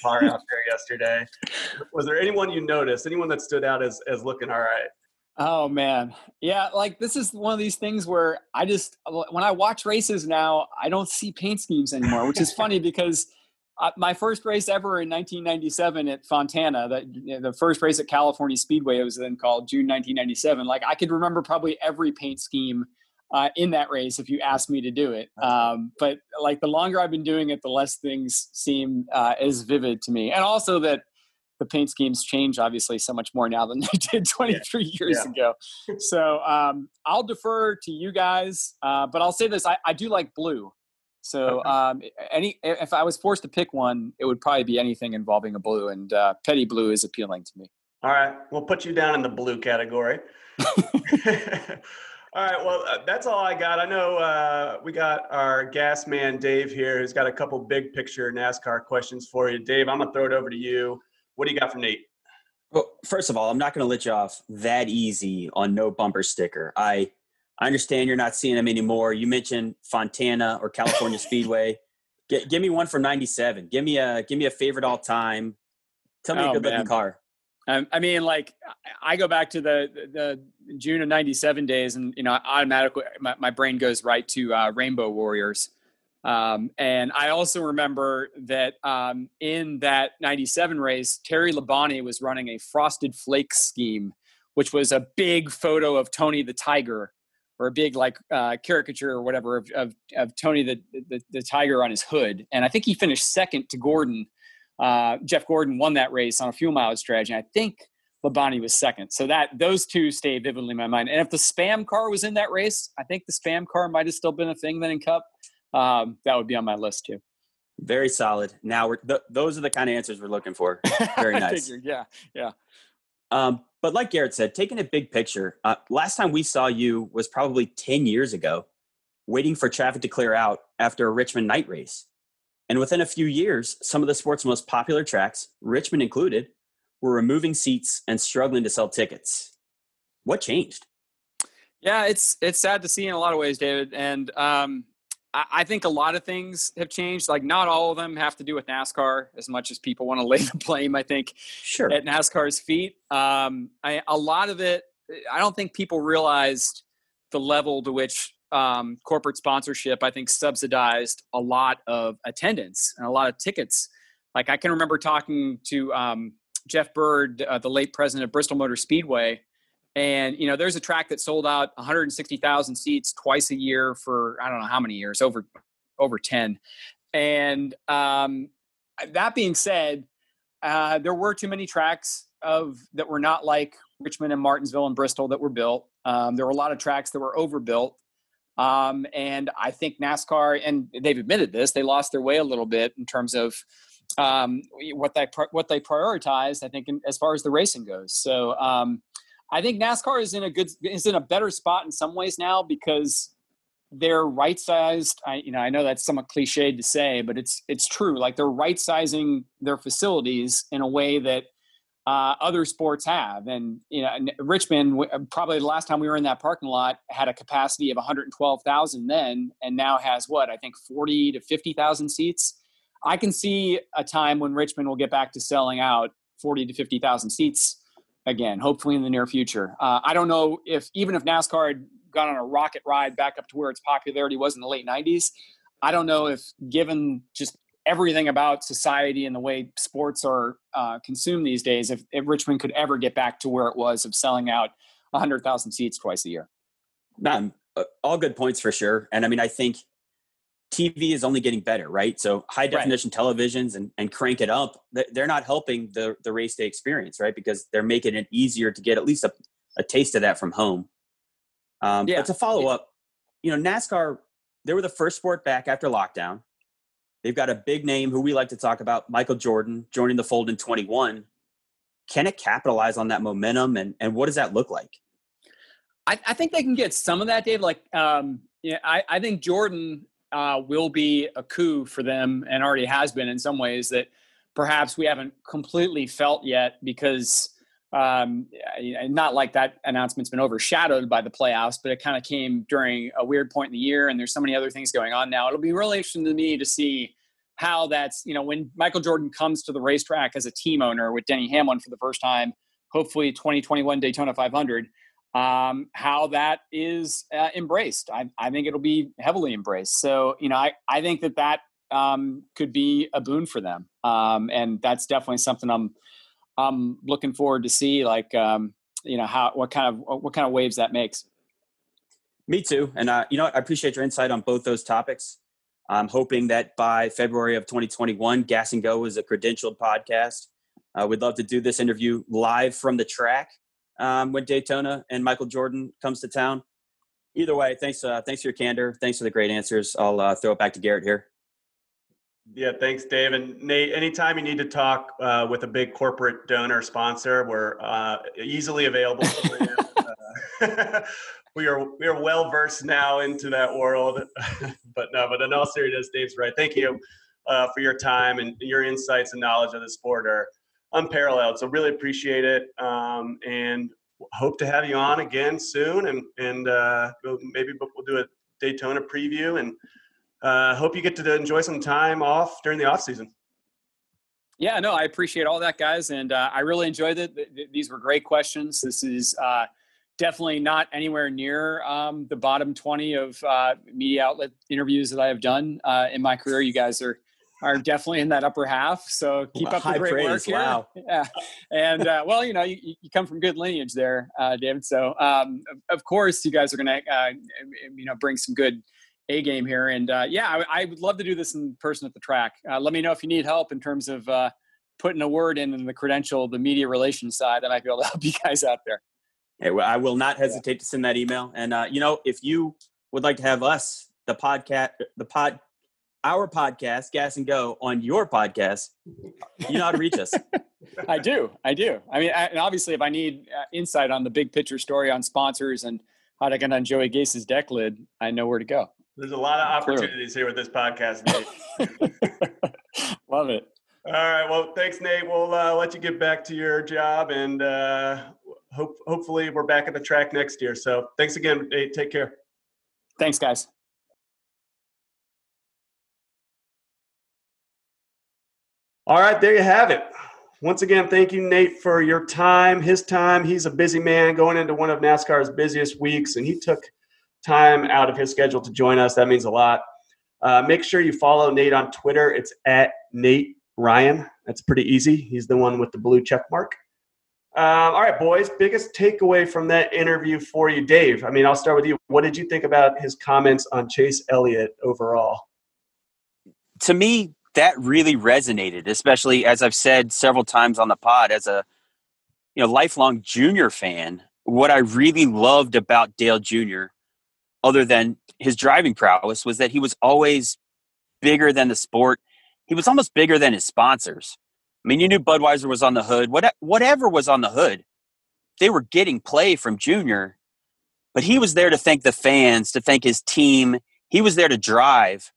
car out there yesterday, was there anyone you noticed, anyone that stood out as as looking all right? Oh man, yeah. Like this is one of these things where I just when I watch races now, I don't see paint schemes anymore, which is funny because uh, my first race ever in 1997 at Fontana, that you know, the first race at California Speedway, it was then called June 1997. Like I could remember probably every paint scheme uh, in that race if you asked me to do it. Um, but like the longer I've been doing it, the less things seem uh, as vivid to me, and also that the paint schemes change obviously so much more now than they did 23 yeah. years yeah. ago. So um, I'll defer to you guys, uh, but I'll say this: I, I do like blue. So um, any if I was forced to pick one, it would probably be anything involving a blue, and uh, petty blue is appealing to me. All right, we'll put you down in the blue category. all right, well uh, that's all I got. I know uh, we got our gas man Dave here, who's got a couple big picture NASCAR questions for you. Dave, I'm gonna throw it over to you. What do you got for Nate? Well, first of all, I'm not going to let you off that easy on no bumper sticker. I I understand you're not seeing them anymore. You mentioned Fontana or California Speedway. Give me one from '97. Give me a give me a favorite all time. Tell me oh, a good looking car. Um, I mean, like I go back to the the June of '97 days, and you know, automatically my, my brain goes right to uh, Rainbow Warriors. Um, and I also remember that um, in that 97 race, Terry Labonte was running a frosted flake scheme, which was a big photo of Tony the Tiger or a big like uh, caricature or whatever of, of, of Tony the, the, the, Tiger on his hood. And I think he finished second to Gordon. Uh, Jeff Gordon won that race on a fuel mileage strategy. I think Labonte was second. So that those two stay vividly in my mind. And if the spam car was in that race, I think the spam car might have still been a thing then in Cup. Um, that would be on my list too. Very solid. Now we're th- those are the kind of answers we're looking for. Very nice. Figured, yeah, yeah. Um, but like Garrett said, taking a big picture, uh, last time we saw you was probably 10 years ago, waiting for traffic to clear out after a Richmond night race. And within a few years, some of the sport's most popular tracks, Richmond included, were removing seats and struggling to sell tickets. What changed? Yeah, it's it's sad to see in a lot of ways, David. And um, I think a lot of things have changed. Like not all of them have to do with NASCAR as much as people want to lay the blame. I think sure at NASCAR's feet. Um, I, a lot of it, I don't think people realized the level to which um, corporate sponsorship, I think, subsidized a lot of attendance and a lot of tickets. Like I can remember talking to um, Jeff Byrd, uh, the late president of Bristol Motor Speedway, and you know, there's a track that sold out 160,000 seats twice a year for I don't know how many years, over over 10. And um, that being said, uh, there were too many tracks of that were not like Richmond and Martinsville and Bristol that were built. Um, there were a lot of tracks that were overbuilt. Um, and I think NASCAR, and they've admitted this, they lost their way a little bit in terms of um, what they what they prioritized. I think in, as far as the racing goes. So um, I think NASCAR is in a good is in a better spot in some ways now because they're right sized. I you know I know that's somewhat cliched to say, but it's it's true. Like they're right sizing their facilities in a way that uh, other sports have. And you know Richmond probably the last time we were in that parking lot had a capacity of 112,000 then, and now has what I think 40 to 50,000 seats. I can see a time when Richmond will get back to selling out 40 to 50,000 seats again, hopefully in the near future. Uh, I don't know if even if NASCAR had gone on a rocket ride back up to where its popularity was in the late 90s, I don't know if, given just everything about society and the way sports are uh, consumed these days, if, if, Richmond could ever get back to where it was of selling out 100,000 seats twice a year. Not uh, all good points for sure. And I mean, I think TV is only getting better, right? So high definition right. televisions and, and crank it up, they're not helping the, the race day experience, right? Because they're making it easier to get at least a, a taste of that from home. Um, yeah. But to follow up, you know, NASCAR, they were the first sport back after lockdown. They've got a big name who we like to talk about, Michael Jordan, joining the fold in 21. Can it capitalize on that momentum? And, and what does that look like? I, I think they can get some of that, Dave. Like, um, yeah, I, I think Jordan uh, will be a coup for them and already has been in some ways that perhaps we haven't completely felt yet because um, not like that announcement's been overshadowed by the playoffs, but it kind of came during a weird point in the year, and there's so many other things going on now. It'll be really interesting to me to see how that's you know when Michael Jordan comes to the racetrack as a team owner with Denny Hamlin for the first time, hopefully 2021 Daytona 500 um, how that is uh, embraced. I, I, think it'll be heavily embraced. So, you know, I, I think that that um, could be a boon for them. Um, and that's definitely something I'm, I'm looking forward to see like, um, you know, how, what kind of, what kind of waves that makes. Me too. And, uh, you know, I appreciate your insight on both those topics. I'm hoping that by February of 2021, Gas and Go is a credentialed podcast. Uh, we'd love to do this interview live from the track um, when Daytona and Michael Jordan comes to town. Either way, thanks. Uh, thanks for your candor. Thanks for the great answers. I'll uh, throw it back to Garrett here. Yeah, thanks, Dave. And Nate, anytime you need to talk uh, with a big corporate donor sponsor, we're uh, easily available. Uh, we are we are well versed now into that world. but no, but in all seriousness, Dave's right. Thank you uh, for your time and your insights and knowledge of the sport are unparalleled. So really appreciate it, um, and hope to have you on again soon. And and uh, maybe we'll do a Daytona preview, and uh, hope you get to enjoy some time off during the off season. Yeah, no, I appreciate all that, guys, and uh, I really enjoyed it. These were great questions. This is uh, definitely not anywhere near um, the bottom 20 of uh, media outlet interviews that I have done uh, in my career. You guys are are definitely in that upper half. So keep up the great praise. work here. Wow. Yeah. And uh, well, you know, you, you come from good lineage there, uh, David. So um, of course, you guys are going to, uh, you know, bring some good A game here. And uh, yeah, I, I, would love to do this in person at the track. Uh, let me know if you need help in terms of uh, putting a word in, in the credential, the media relations side. I might be able to help you guys out there. Hey, well, I will not hesitate to send that email. And you know, if you would like to have us, the podcast, the pod our podcast, Gas and Go, on your podcast, you know how to reach us. I do. I do. I mean, I, and obviously, if I need uh, insight on the big picture story on sponsors and how to get on Joey Gase's deck lid, I know where to go. There's a lot of opportunities Clearly. here with this podcast, Nate. Love it. All right. Well, thanks, Nate. We'll uh, let you get back to your job, and uh, hope hopefully we're back at the track next year. So, thanks again, Nate. Take care. Thanks, guys. All right, there you have it. Once again, thank you, Nate, for your time, his time. He's a busy man going into one of NASCAR's busiest weeks, and he took time out of his schedule to join us. That means a lot. Uh, make sure you follow Nate on Twitter. It's at Nate Ryan. That's pretty easy. He's the one with the blue check mark. Um, all right, boys. Biggest takeaway from that interview for you, Dave. I mean, I'll start with you. What did you think about his comments on Chase Elliott overall? To me, that really resonated, especially as I've said several times on the pod as a you know lifelong junior fan. What I really loved about Dale Jr., other than his driving prowess, was that he was always bigger than the sport. He was almost bigger than his sponsors. I mean, you knew Budweiser was on the hood. What, whatever was on the hood, they were getting play from Junior, but he was there to thank the fans, to thank his team. He was there to drive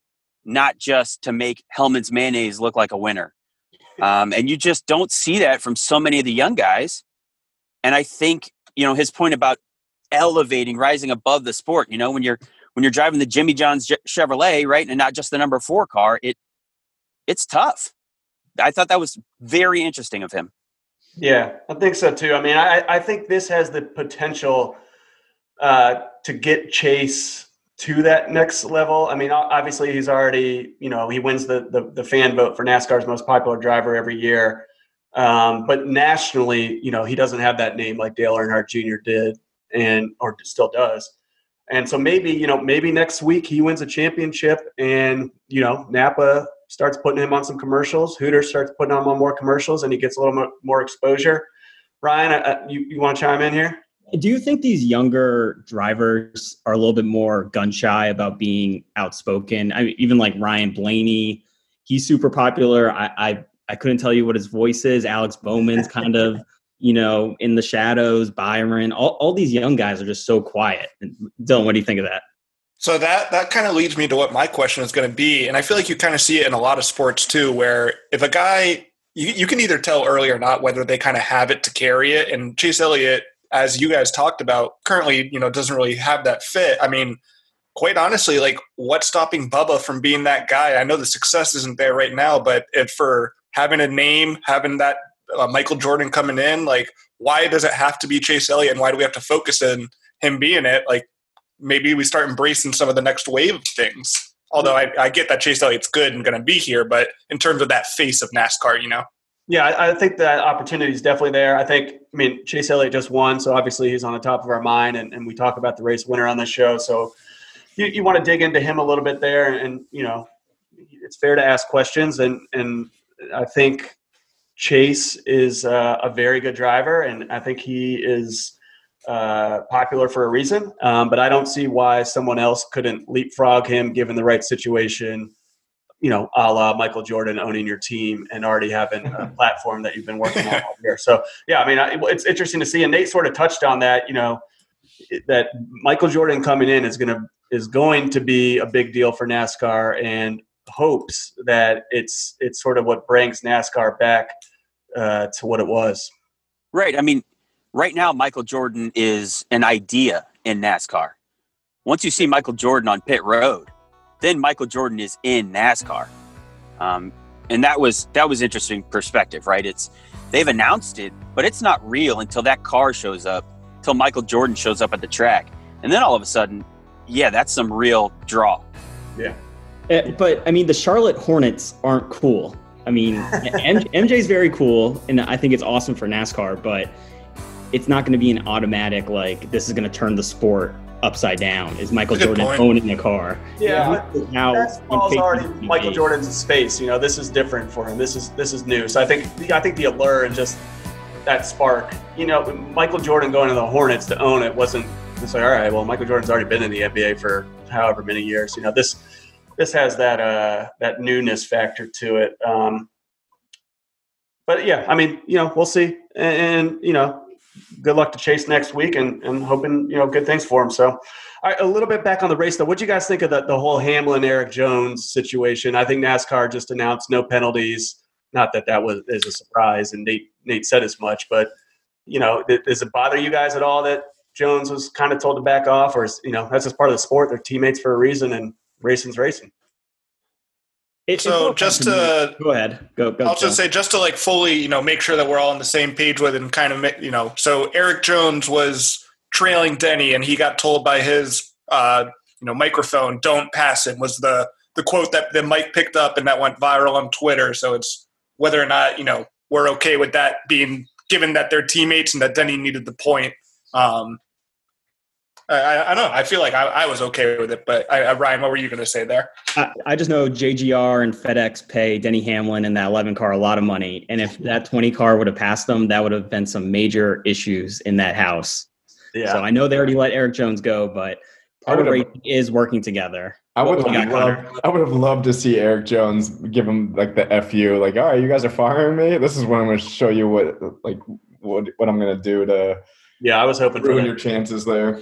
not just to make Hellmann's mayonnaise look like a winner. Um, and you just don't see that from so many of the young guys. And I think you know his point about elevating, rising above the sport. You know, when you're when you're driving the Jimmy John's Chevrolet, right, and not just the number four car, it it's tough. I thought that was very interesting of him. Yeah, I think so too. I mean, I, I think this has the potential uh, to get Chase to that next level. I mean, obviously he's already, you know, he wins the the, the fan vote for NASCAR's most popular driver every year. Um, but nationally, you know, he doesn't have that name like Dale Earnhardt Jr. did, and or still does. And so maybe, you know, maybe next week he wins a championship, and you know, Napa starts putting him on some commercials. Hooters starts putting him on more commercials, and he gets a little more, exposure. Ryan, you you want to chime in here? Do you think these younger drivers are a little bit more gun shy about being outspoken? I mean, even like Ryan Blaney, he's super popular. I, I I couldn't tell you what his voice is. Alex Bowman's kind of you know in the shadows. Byron, all all these young guys are just so quiet. Dylan, what do you think of that? So that that kind of leads me to what my question is going to be, and I feel like you kind of see it in a lot of sports too, where if a guy you, you can either tell early or not whether they kind of have it to carry it, and Chase Elliott as you guys talked about, currently, you know, doesn't really have that fit. I mean, quite honestly, like what's stopping Bubba from being that guy? I know the success isn't there right now, but if for having a name, having that uh, Michael Jordan coming in, like why does it have to be Chase Elliott and why do we have to focus in him being it? Like maybe we start embracing some of the next wave of things. Although I, I get that Chase Elliott's good and going to be here, but in terms of that face of NASCAR, you know. Yeah, I, I think that opportunity is definitely there. I think, I mean, Chase Elliott just won, so obviously he's on the top of our mind, and, and we talk about the race winner on this show. So you, you want to dig into him a little bit there, and, you know, it's fair to ask questions, and and I think Chase is uh, a very good driver, and I think he is uh, popular for a reason. Um, but I don't see why someone else couldn't leapfrog him given the right situation you know, a la Michael Jordan owning your team and already having a platform that you've been working on all year. So, yeah, I mean, it's interesting to see. And Nate sort of touched on that, you know, that Michael Jordan coming in is going to is going to be a big deal for NASCAR and hopes that it's it's sort of what brings NASCAR back uh, to what it was. Right. I mean, right now Michael Jordan is an idea in NASCAR. Once you see Michael Jordan on pit road, then Michael Jordan is in NASCAR. Um, and that was that was interesting perspective, right? It's they've announced it, but it's not real until that car shows up, until Michael Jordan shows up at the track, and then all of a sudden, yeah, that's some real draw. Yeah. Uh, but I mean, the Charlotte Hornets aren't cool. I mean, MJ is very cool, and I think it's awesome for NASCAR, but it's not going to be an automatic like this is going to turn the sport upside down is Michael Jordan point. owning a car. Yeah, now that's already Michael Jordan's space. You know, this is different for him. This is this is new. So I think I think the allure and just that spark. You know, Michael Jordan going to the Hornets to own it wasn't. It's like all right, well, Michael Jordan's already been in the NBA for however many years. You know, this this has that uh that newness factor to it. Um, but yeah, I mean, you know, we'll see, and, and you know, good luck to Chase next week and, and hoping, you know, good things for him. So, all right, a little bit back on the race though. What do you guys think of the, the whole Hamlin Erik Jones situation? I think NASCAR just announced no penalties. Not that that was is a surprise, and Nate Nate said as much, but you know, does it bother you guys at all that Jones was kind of told to back off, or is, you know, that's just part of the sport. They're teammates for a reason, and racing's racing. It, so just to go ahead, go. go I'll just say just to like fully, you know, make sure that we're all on the same page with and kind of, you know, so Erik Jones was trailing Denny, and he got told by his, uh, you know, microphone, "Don't pass him." Was the the quote that the Mike picked up and that went viral on Twitter. So it's whether or not you know we're okay with that being given that they're teammates and that Denny needed the point. Um, I, I, don't know. I feel like I, I was okay with it, but I, Ryan, what were you going to say there? I, I, just know JGR and FedEx pay Denny Hamlin and that 11 car a lot of money, and if that 20 car would have passed them, that would have been some major issues in that house. Yeah. So I know they already let Erik Jones go, but part of racing is working together. I would have loved, I would have loved to see Erik Jones give him like the fu, like, all right, you guys are firing me. This is when I'm going to show you what like what what I'm going to do to. Yeah, I was hoping ruin your chances there.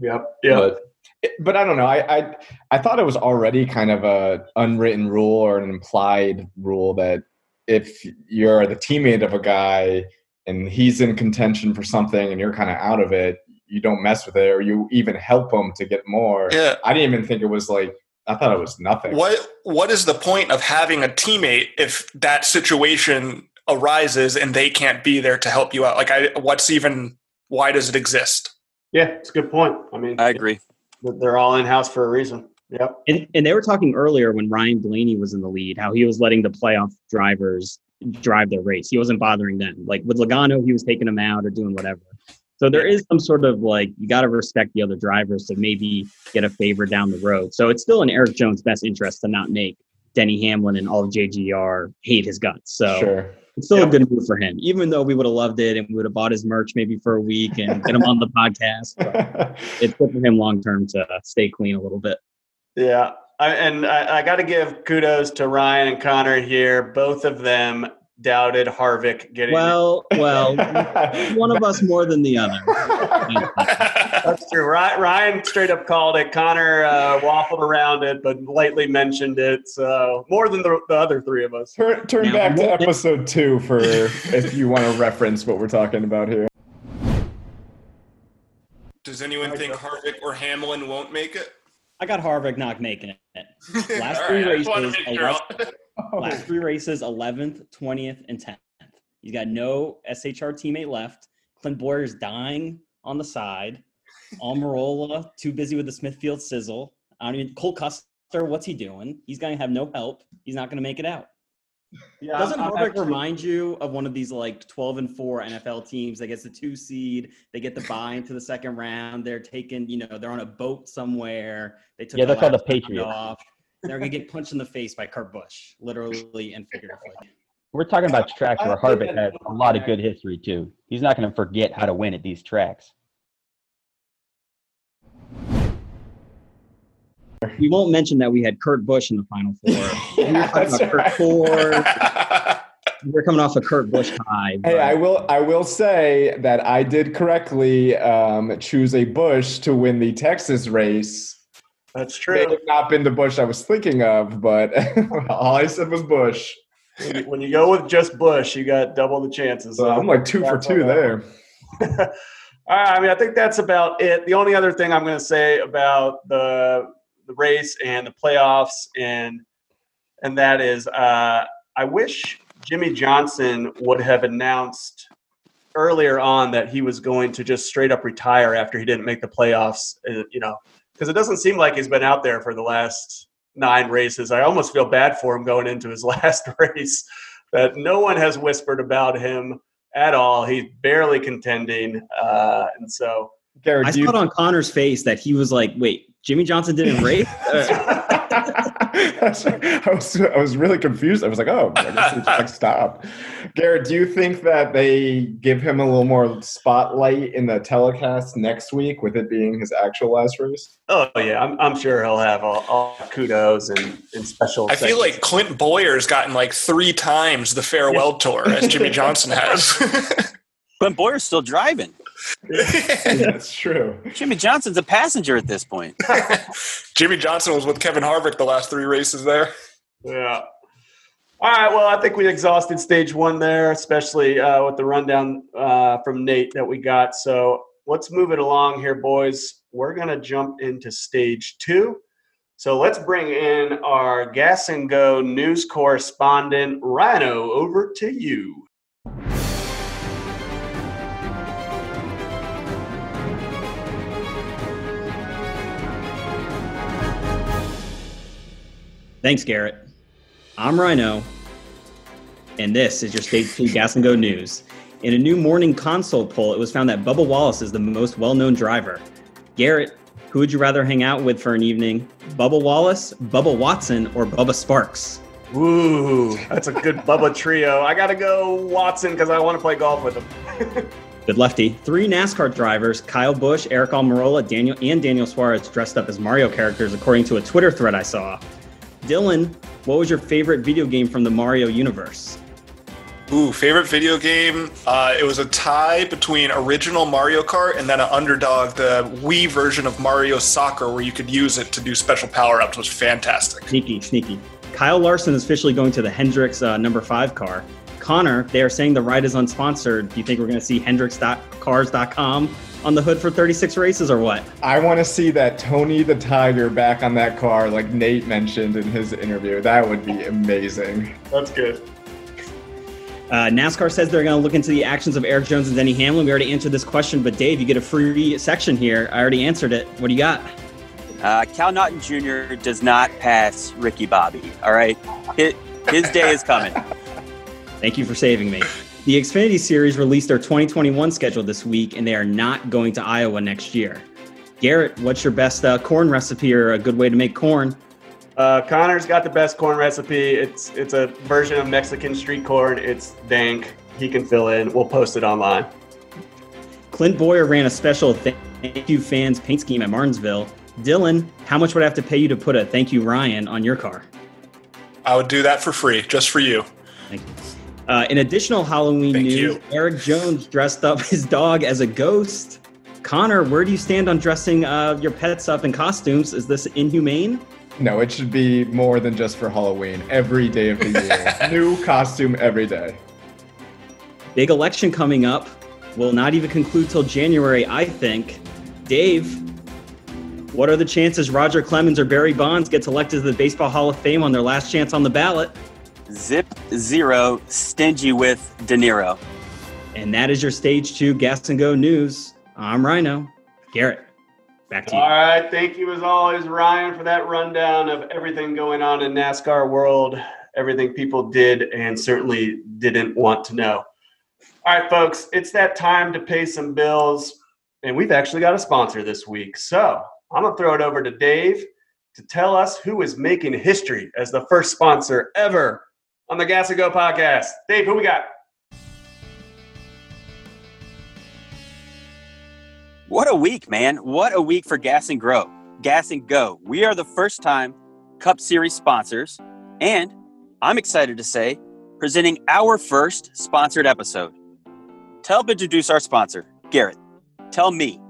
Yep. Yeah. But, eh, but I don't know. I, I I thought it was already kind of a unwritten rule or an implied rule that if you're the teammate of a guy and he's in contention for something and you're kind of out of it, you don't mess with it or you even help him to get more. Yeah. I didn't even think it was like I thought it was nothing. What what is the point of having a teammate if that situation arises and they can't be there to help you out? Like I what's even why does it exist? Yeah, it's a good point. I mean, I agree. They're all in house for a reason. Yep. And, and they were talking earlier when Ryan Blaney was in the lead, how he was letting the playoff drivers drive their race. He wasn't bothering them. Like with Logano, he was taking them out or doing whatever. So there is some sort of like you got to respect the other drivers to maybe get a favor down the road. So it's still in Erik Jones' best interest to not make Denny Hamlin and all of JGR hate his guts. So Sure. It's still Yep. a good move for him, even though we would have loved it and we would have bought his merch maybe for a week and get him on the podcast. But it's good for him long term to stay clean a little bit. Yeah. I, and I, I got to give kudos to Ryan and Connor here. Both of them doubted Harvick getting. Well, well, one of us more than the other. That's true. Ryan, Ryan straight up called it. Connor uh, waffled around it, but lightly mentioned it. So more than the, the other three of us. turn turn Now, back to episode two for if you want to reference what we're talking about here. Does anyone think Harvick or Hamlin won't make it? I got Harvick not making it. Last three right, I just wanted races, to make sure. Last three races, 11th, 20th, and 10th. He's got no SHR teammate left. Clint Bowyer's dying on the side. Almirola, too busy with the Smithfield sizzle. I don't even, Cole Custer, what's he doing? He's going to have no help. He's not going to make it out. Yeah, Doesn't I'm- I'm Harvick actually- remind you of one of these like 12 and 4 NFL teams that gets the two seed? They get the buy into the second round. They're taking, you know, they're on a boat somewhere. They took Yeah, the they're called the Patriots. Off. They're gonna get punched in the face by Kurt Busch, literally and figuratively. We're talking about tracks where Harvick has a lot of good history too. He's not going to forget how to win at these tracks. We won't mention that we had Kurt Busch in the final four. we were talking that's about Kurt right. Ford. We are coming off a Kurt Busch high. Hey, I will. I will say that I did correctly um, choose a Bush to win the Texas race. That's May true. have not been the Bush I was thinking of, but all I said was Bush. When you, when you go with just Bush, you got double the chances. So I'm like two for two there. All right, I mean, I think that's about it. The only other thing I'm going to say about the the race and the playoffs and and that is, uh, I wish Jimmie Johnson would have announced earlier on that he was going to just straight up retire after he didn't make the playoffs. uh, You know, because it doesn't seem like he's been out there for the last nine races. I almost feel bad for him going into his last race. That no one has whispered about him at all. He's barely contending, uh, and so Garrett, I do you, saw it on Connor's face that he was like, "Wait, Jimmie Johnson didn't race." Uh, That's right. I was I was really confused. I was like, oh, I guess it's like stop. Garrett, do you think that they give him a little more spotlight in the telecast next week with it being his actual last race? oh yeah, I'm, I'm sure he'll have all, all kudos and, and special. I feel like Clint Bowyer's gotten like three times the farewell tour as Jimmy Johnson has. Clint Bowyer's still driving. That's true. Jimmie Johnson's a passenger at this point. Jimmie Johnson was with Kevin Harvick the last three races there. Yeah. All right. Well, I think we exhausted stage one there, especially uh, with the rundown uh, from Nate that we got. So let's move it along here, boys. We're going to jump into stage two. So let's bring in our Gas and Go news correspondent, Rhino, over to you. Thanks, Garrett. I'm Rhino, and this is your Stage 2 Gas and Go news. In a new Morning Consult poll, it was found that Bubba Wallace is the most well known driver. Garrett, who would you rather hang out with for an evening? Bubba Wallace, Bubba Watson, or Bubba Sparks? Ooh, that's a good Bubba trio. I got to go Watson because I want to play golf with him. Good lefty. Three NASCAR drivers, Kyle Busch, Aric Almirola, Daniel, and Daniel Suarez, dressed up as Mario characters, according to a Twitter thread I saw. Dylan, what was your favorite video game from the Mario universe? Ooh, favorite video game? Uh, it was a tie between original Mario Kart and then an underdog, the Wii version of Mario Soccer, where you could use it to do special power ups, was fantastic. Sneaky, sneaky. Kyle Larson is officially going to the Hendrick's uh, number five car. Connor, they are saying the ride is unsponsored. Do you think we're going to see Hendrix.cars.com on the hood for 36 races or what? I want to see that Tony the Tiger back on that car, like Nate mentioned in his interview. That would be amazing. That's good. Uh, NASCAR says they're going to look into the actions of Erik Jones and Denny Hamlin. We already answered this question, but Dave, you get a free section here. I already answered it. What do you got? Uh, Cal Naughton Jr. does not pass Ricky Bobby. All right, his, his day is coming. Thank you for saving me. The Xfinity Series released their 2021 schedule this week, and they are not going to Iowa next year. Garrett, what's your best uh, corn recipe or a good way to make corn? Uh, Connor's got the best corn recipe. It's it's a version of Mexican street corn. It's dank. He can fill in. We'll post it online. Clint Bowyer ran a special thank you fans paint scheme at Martinsville. Dylan, how much would I have to pay you to put a thank you Ryan on your car? I would do that for free, just for you. Thank you. Uh, in additional Halloween Thank news, you. Erik Jones dressed up his dog as a ghost. Connor, where do you stand on dressing uh, your pets up in costumes? Is this inhumane? No, it should be more than just for Halloween. Every day of the year. New costume every day. Big election coming up. Will not even conclude till January, I think. Dave, what are the chances Roger Clemens or Barry Bonds gets elected to the Baseball Hall of Fame on their last chance on the ballot? Zip zero, stingy with De Niro. And that is your stage two Gas and Go news. I'm Rhino. Garrett, back to you. All right. Thank you as always, Ryan, for that rundown of everything going on in NASCAR world, everything people did and certainly didn't want to know. All right, folks, it's that time to pay some bills, and we've actually got a sponsor this week. So I'm going to throw it over to Dave to tell us who is making history as the first sponsor ever on the Gas and Go podcast. Dave, who we got? What a week, man. What a week for Gas and Grow. Gas and Go. We are the first time Cup Series sponsors, and I'm excited to say, presenting our first sponsored episode. To help introduce our sponsor, Garrett, tell me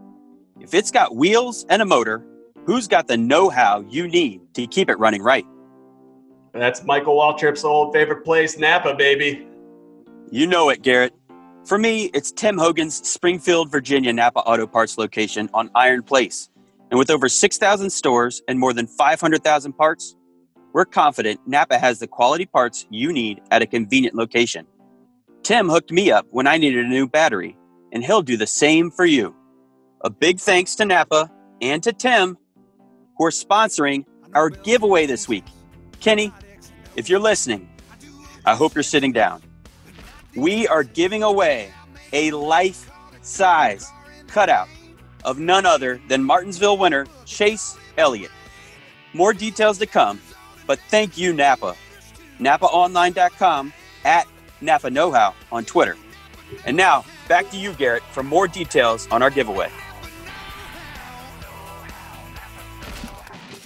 if it's got wheels and a motor, who's got the know how you need to keep it running right? That's Michael Waltrip's old favorite place, Napa, baby. You know it, Garrett. For me, it's Tim Hogan's Springfield, Virginia Napa Auto Parts location on Iron Place. And with over 6,000 stores and more than 500,000 parts, we're confident Napa has the quality parts you need at a convenient location. Tim hooked me up when I needed a new battery, and he'll do the same for you. A big thanks to Napa and to Tim who are sponsoring our giveaway this week. Kenny, if you're listening, I hope you're sitting down we are giving away a life size cutout of none other than Martinsville winner Chase Elliott. More details to come, but thank you, Napa. NapaOnline.com at Napa Know How on Twitter. And now, back to you, Garrett, for more details on our giveaway.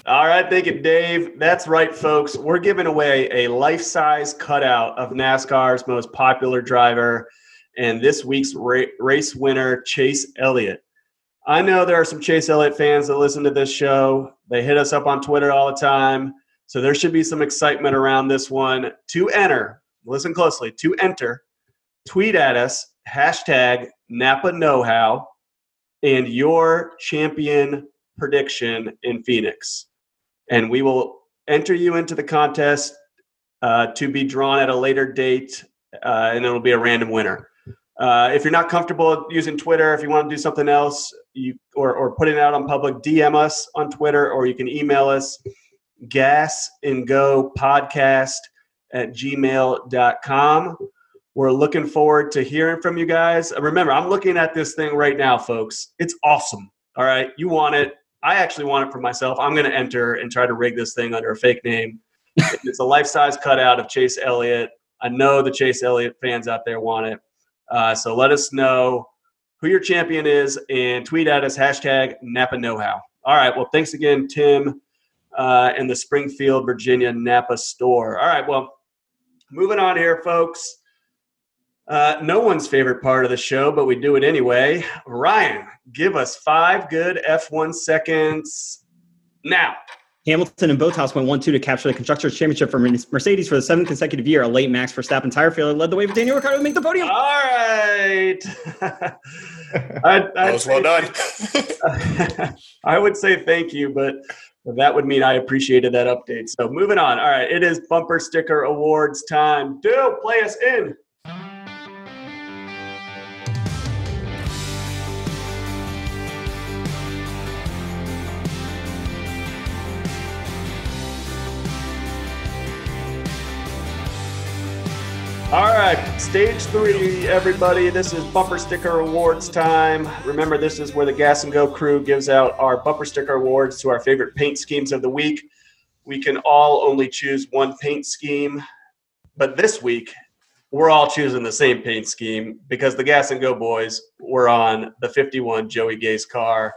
All right, thank you, Dave. That's right, folks. We're giving away a life size cutout of NASCAR's most popular driver and this week's ra- race winner, Chase Elliott. I know there are some Chase Elliott fans that listen to this show. They hit us up on Twitter all the time. So there should be some excitement around this one. To enter, listen closely, to enter, tweet at us, hashtag Napa Know How, and your champion prediction in Phoenix and we will enter you into the contest uh, to be drawn at a later date, uh, and it'll be a random winner. Uh, if you're not comfortable using Twitter, if you want to do something else, you or, or putting it out on public, DM us on Twitter, or you can email us gas and go podcast at gmail.com. We're looking forward to hearing from you guys. Remember, I'm looking at this thing right now, folks. It's awesome. All right. You want it. I actually want it for myself. I'm going to enter and try to rig this thing under a fake name. it's a life size cutout of Chase Elliott. I know the Chase Elliott fans out there want it. Uh, so let us know who your champion is and tweet at us hashtag Napa Know How. All right. Well, thanks again, Tim, uh, and the Springfield, Virginia Napa store. All right. Well, moving on here, folks. Uh, no one's favorite part of the show, but we do it anyway. Ryan, give us five good F1 seconds now. Hamilton and Bottas went 1 2 to capture the Constructors' Championship for Mercedes for the seventh consecutive year. A late Max Verstappen tire failure led the way for Daniel Ricciardo to make the podium. All right. That I'd, I'd was well done. I would say thank you, but that would mean I appreciated that update. So moving on. All right, it is bumper sticker awards time. Do play us in. Right, stage three, everybody. This is bumper sticker awards time. Remember, this is where the Gas and Go crew gives out our bumper sticker awards to our favorite paint schemes of the week. We can all only choose one paint scheme, but this week we're all choosing the same paint scheme because the Gas and Go boys were on the 51 Joey Gase's car.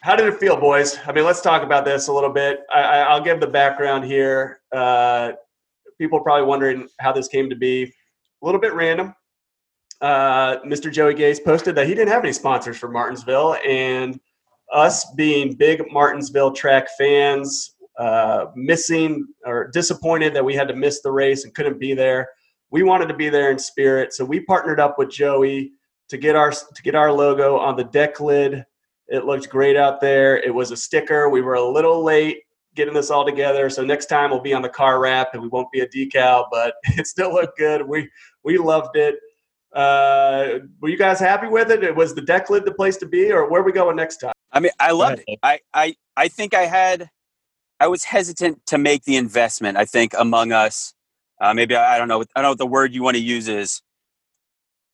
How did it feel, boys? I mean, let's talk about this a little bit. I, I, I'll give the background here. Uh, people are probably wondering how this came to be. A little bit random. Uh, Mr. Joey Gase posted that he didn't have any sponsors for Martinsville, and us being big Martinsville track fans, uh, missing or disappointed that we had to miss the race and couldn't be there. We wanted to be there in spirit, so we partnered up with Joey to get our to get our logo on the deck lid. It looked great out there. It was a sticker. We were a little late getting this all together. So next time we'll be on the car wrap and we won't be a decal, but it still looked good. We we loved it. Uh, were you guys happy with it? Was the deck lid the place to be, or where are we going next time? I mean, I loved it. I, I, I think I had, I was hesitant to make the investment. I think among us, uh, maybe I, I don't know. I don't know what the word you want to use is,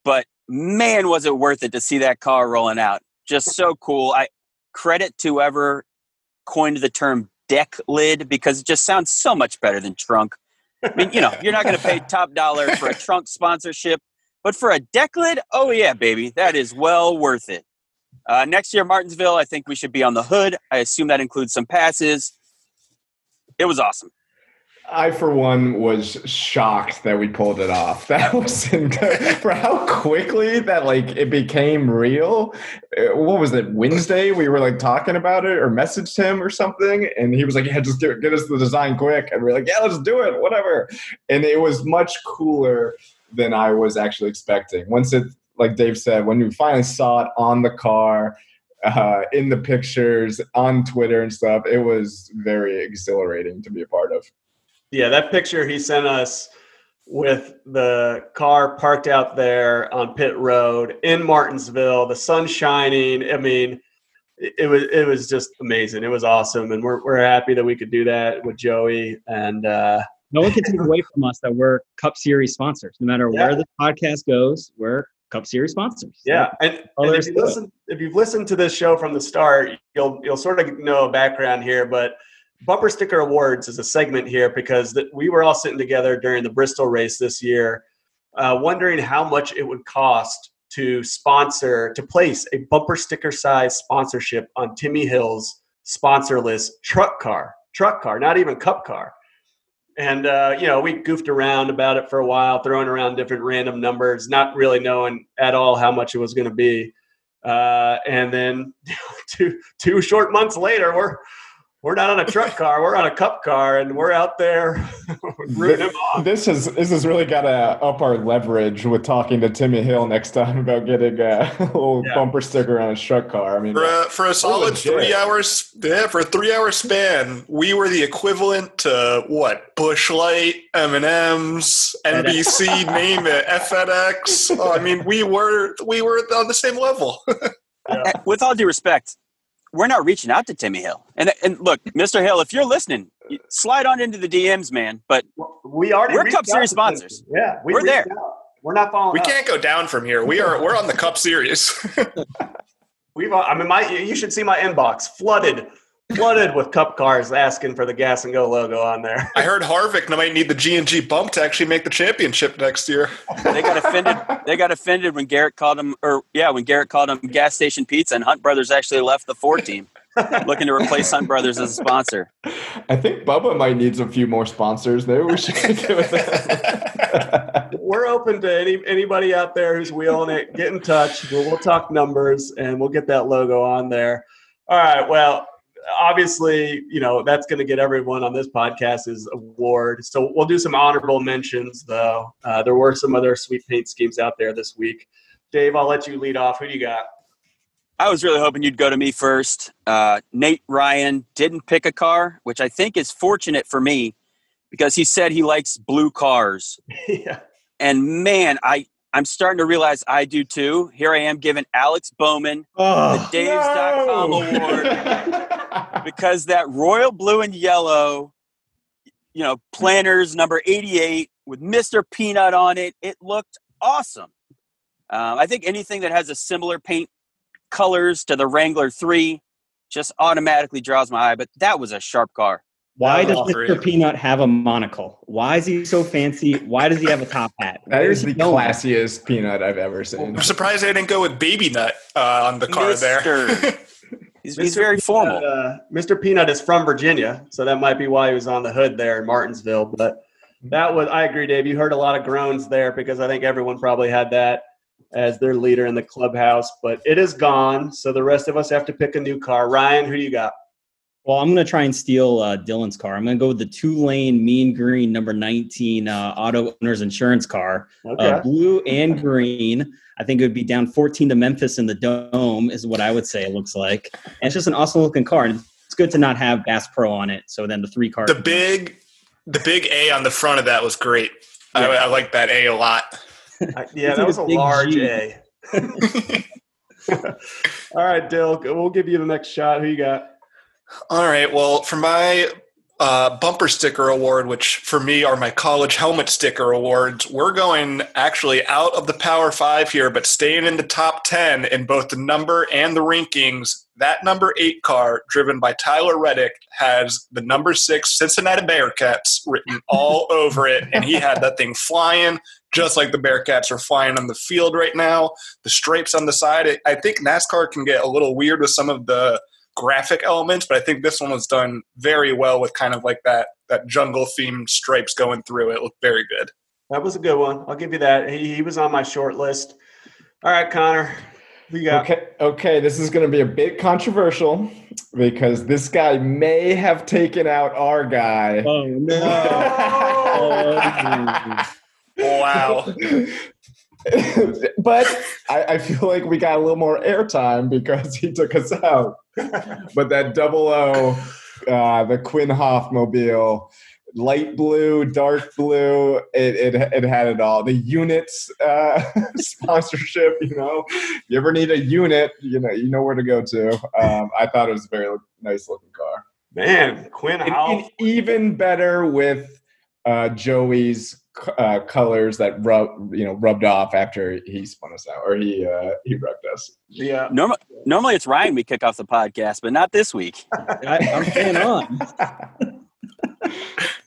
but man, was it worth it to see that car rolling out? Just so cool. I credit to whoever coined the term deck lid because it just sounds so much better than trunk. I mean, you know, you're not going to pay top dollar for a trunk sponsorship, but for a deck lid, oh yeah, baby, that is well worth it. Uh, next year, Martinsville, I think we should be on the hood. I assume that includes some passes. It was awesome. I, for one, was shocked that we pulled it off. That was for how quickly that like it became real. Uh, What was it? Wednesday, we were like talking about it or messaged him or something, and he was like, "Yeah, just get, get us the design quick." And we are like, "Yeah, let's do it, whatever." And it was much cooler than I was actually expecting. Once it, like Dave said, when we finally saw it on the car. Uh, in the pictures on Twitter and stuff, it was very exhilarating to be a part of. Yeah, that picture he sent us with the car parked out there on pit road in Martinsville, the sun shining. I mean, it, was it was just amazing. It was awesome, and we're we're happy that we could do that with Joey. And uh, No one can take away from us that we're Cup Series sponsors. No matter Yeah. where the podcast goes, we're Cup Series sponsors. yeah, and, and if you listen, if you've listened to this show from the start, you'll you'll sort of know a background here. But bumper sticker awards is a segment here because that we were all sitting together during the Bristol race this year, uh, wondering how much it would cost to sponsor to place a bumper sticker size sponsorship on Timmy Hill's sponsorless truck car, truck car, not even cup car. And uh, you know, we goofed around about it for a while, throwing around different random numbers, not really knowing at all how much it was going to be. Uh, and then two two short months later, we're we're not on a truck car, we're on a cup car, and we're out there rooting him on. This has this has really got to up our leverage with talking to Timmy Hill next time about getting a little Yeah. bumper sticker on his truck car. I mean, For a, for a solid legit. three hours, yeah, for a three hour span, we were the equivalent to what? Busch Light, M and M's, NBC, name it, FedEx. Oh, I mean, we were we were on the same level. Uh, With all due respect, we're not reaching out to Timmy Hill. And and look, Mr. Hill, if you're listening, slide on into the DMs, man. But We already We're Cup Series to them. sponsors. Yeah, we We're there. out. We're not following. we up. can't go down from here. We are we're on the Cup Series. We've. I mean, my you should see my inbox flooded, flooded with cup cars asking for the gas and go logo on there. I heard Harvick might need the G and G bump to actually make the championship next year. they got offended. They got offended when Garrett called him, or yeah, when Garrett called him gas station pizza, and Hunt Brothers actually left the Ford team, looking to replace Hunt Brothers as a sponsor. I think Bubba might need a few more sponsors. Maybe we should get with that. We're open to any anybody out there who's wheeling it. Get in touch. We'll, we'll talk numbers and we'll get that logo on there. All right. Well, obviously, you know that's going to get everyone on this podcast is award. So we'll do some honorable mentions, though. Uh, there were some other sweet paint schemes out there this week. Dave, I'll let you lead off. Who do you got? I was really hoping you'd go to me first. Uh, Nate Ryan didn't pick a car, which I think is fortunate for me because he said he likes blue cars. yeah. And man, I I'm starting to realize I do too. Here I am giving Alex Bowman oh, the Dave's.com award because that royal blue and yellow, you know, Planters number 88 with Mr. Peanut on it. It looked awesome. Um, I think anything that has a similar paint colors to the Wrangler 3 just automatically draws my eye, but that was a sharp car. Why does great. Mr. Peanut have a monocle? Why is he so fancy? Why does he have a top hat? That Where is he the going? classiest peanut I've ever seen. I'm surprised they didn't go with Baby Nut uh, on the car there. He's, he's very Peanut, formal. Uh, Mr. Peanut is from Virginia, so that might be why he was on the hood there in Martinsville. But that was, I agree, Dave. You heard a lot of groans there because I think everyone probably had that as their leader in the clubhouse. But it is gone, so the rest of us have to pick a new car. Ryan, who do you got? Well, I'm going to try and steal uh, Dylan's car. I'm going to go with the two lane mean green number 19 uh, auto owner's insurance car. Okay. Uh, blue and green. I think it would be down 14 to Memphis in the dome, is what I would say it looks like. And it's just an awesome looking car. And it's good to not have Bass Pro on it. So then the three cars. The big, the big A on the front of that was great. I, I like that A a lot. I- yeah, that was a a large G. A. All right, Dill, we'll give you the next shot. Who you got? All right. Well, for my uh, bumper sticker award, which for me are my college helmet sticker awards, we're going actually out of the Power Five here, but staying in the top 10 in both the number and the rankings. That number eight car, driven by Tyler Reddick, has the number six Cincinnati Bearcats written all over it. And he had that thing flying, just like the Bearcats are flying on the field right now. The stripes on the side. I- I think NASCAR can get a little weird with some of the graphic elements, but I think this one was done very well with kind of like that that jungle themed stripes going through it. Looked very good. That was a good one. I'll give you that. He, he was on my short list. All right, Connor, who you got? Okay, okay, this is going to be a bit controversial because this guy may have taken out our guy. Oh, no. Oh, Wow. but I, I feel like we got a little more airtime because he took us out. but that double O, uh, the Quin Houff mobile, light blue, dark blue, it, it, it had it all. The units uh, sponsorship, you know, you ever need a unit, you know, you know where to go to. Um, I thought it was a very nice looking car. Man, Quinn And, and even better with uh, Joey's uh, colors that rub, you know, rubbed off after he spun us out or he uh, he wrecked us. Yeah. Normal, normally it's Ryan we kick off the podcast, but not this week. I, I'm staying on.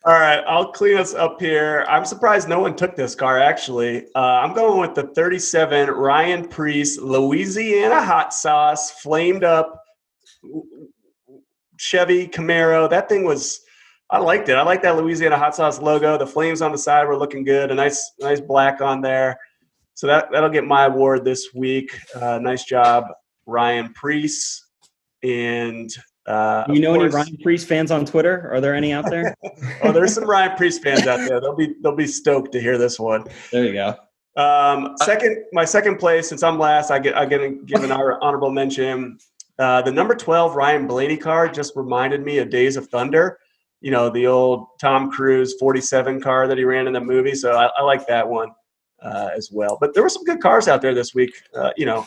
All right, I'll clean us up here. I'm surprised no one took this car, actually. Uh, I'm going with the 37 Ryan Preece Louisiana hot sauce, flamed up Chevy Camaro. That thing was, I liked it. I like that Louisiana hot sauce logo. The flames on the side were looking good. A nice, nice black on there. So that, that'll get my award this week. Uh, nice job, Ryan Preece. And uh, Do you know of any Ryan Preece fans on Twitter? Are there any out there? oh, there's some Ryan Preece fans out there. They'll be they'll be stoked to hear this one. there you go. Um, second, my second place, since I'm last, I get I get a- give an honorable mention. Uh, the number 12 Ryan Blaney car just reminded me of Days of Thunder. You know, the old Tom Cruise 47 car that he ran in the movie. So I, I like that one uh, as well. But there were some good cars out there this week. Uh, you know,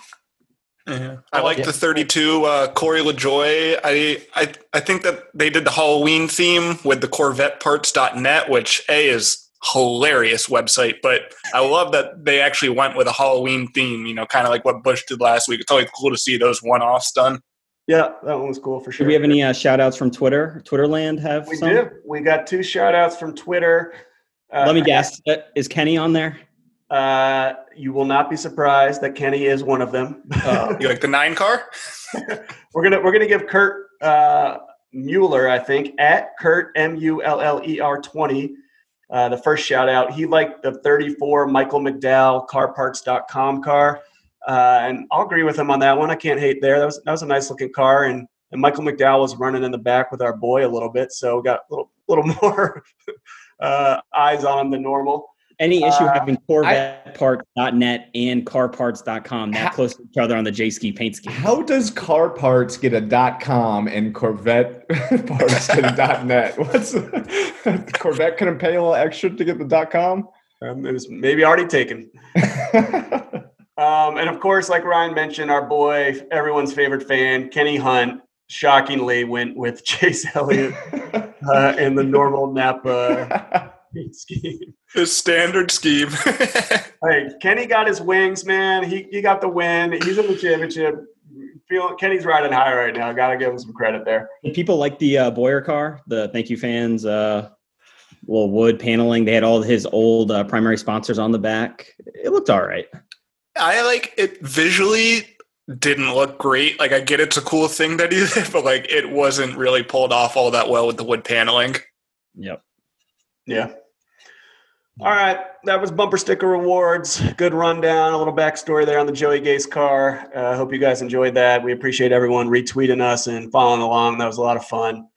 I like the 32 uh, Corey LaJoie. I, I I think that they did the Halloween theme with the CorvetteParts.net, which a is hilarious website. But I love that they actually went with a Halloween theme. You know, kind of like what Busch did last week. It's always cool to see those one-offs done. Yeah, that one was cool for sure. Do we have any uh, shout outs from Twitter? Twitterland have We some? do. We got two shout outs from Twitter. Uh, Let me guess. Uh, Is Kenny on there? Uh, you will not be surprised that Kenny is one of them. You like the nine car? we're gonna we're gonna give Kurt uh, Mueller, I think, at Kurt M U L L E R twenty. Uh, the first shout out. He liked the 34 Michael McDowell CarParts.com car, uh, and I'll agree with him on that one. I can't hate there. That was that was a nice looking car, and and Michael McDowell was running in the back with our boy a little bit, so we got a little little more uh, eyes on him than normal. Any issue Uh, having CorvetteParts.net and CarParts.com that How- close to each other on the J Ski paint scheme? How does car parts get a dot com and Corvette parts get a net? What's Corvette couldn't pay a little extra to get the dot com? Um, it was maybe already taken. Um, and of course, like Ryan mentioned, our boy, everyone's favorite fan, Kenny Hunt, shockingly went with Chase Elliott uh, in the normal Napa scheme. The standard scheme. Hey, Kenny got his wings, man. He he got the win. He's in the championship. Feel Kenny's riding high right now. Got to give him some credit there. People like the uh, Bowyer car, the thank you fans, uh, little wood paneling. They had all his old uh, primary sponsors on the back. It looked all right. I like it visually didn't look great. Like I get it's a cool thing that he did, but like it wasn't really pulled off all that well with the wood paneling. Yep. Yeah. All right, that was bumper sticker rewards. Good rundown, a little backstory there on the Joey Gase car. I uh, hope you guys enjoyed that. We appreciate everyone retweeting us and following along. That was a lot of fun.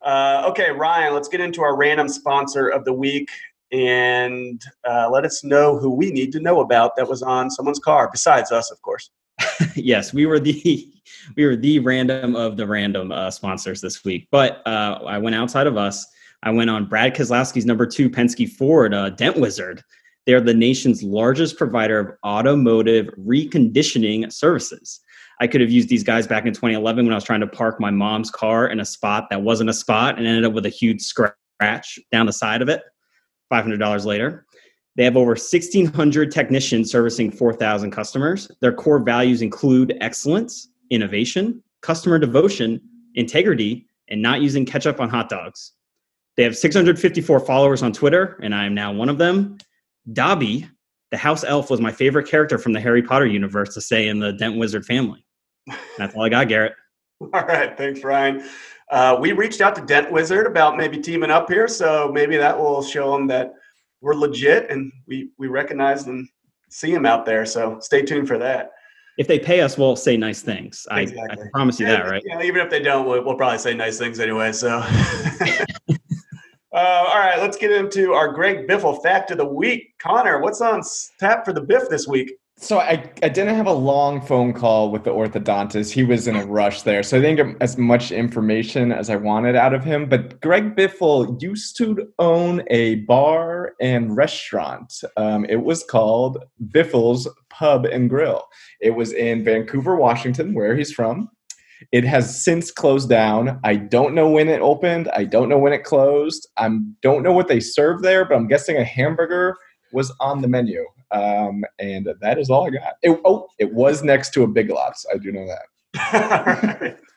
Uh, okay, Ryan, let's get into our random sponsor of the week and uh, let us know who we need to know about that was on someone's car, besides us, of course. yes, we were the we were the random of the random uh, sponsors this week. But uh, I went outside of us. I went on Brad Keselowski's number two Penske Ford uh, Dent Wizard. They're the nation's largest provider of automotive reconditioning services. I could have used these guys back in 2011 when I was trying to park my mom's car in a spot that wasn't a spot and ended up with a huge scratch down the side of it. $500 later. They have over 1,600 technicians servicing 4,000 customers. Their core values include excellence, innovation, customer devotion, integrity, and not using ketchup on hot dogs. They have 654 followers on Twitter, and I am now one of them. Dobby, the house elf, was my favorite character from the Harry Potter universe to say in the Dent Wizard family. That's all I got, Garrett. All right, thanks, Ryan. Uh, we reached out to Dent Wizard about maybe teaming up here, so maybe that will show them that we're legit and we we recognize and see them out there. So stay tuned for that. If they pay us, we'll say nice things. I, I promise you that, right? Know, even if they don't, we'll, we'll probably say nice things anyway. So, uh, all right, let's get into our Greg Biffle fact of the week. Connor, what's on tap for the Biff this week? So I, I didn't have a long phone call with the orthodontist. He was in a rush there. So I didn't get as much information as I wanted out of him. But Greg Biffle used to own a bar and restaurant. Um, it was called Biffle's Pub and Grill. It was in Vancouver, Washington, where he's from. It has since closed down. I don't know when it opened. I don't know when it closed. I don't know what they serve there, but I'm guessing a hamburger was on the menu. Um, and that is all I got. It, oh, it was next to a Big Lots. I do know that.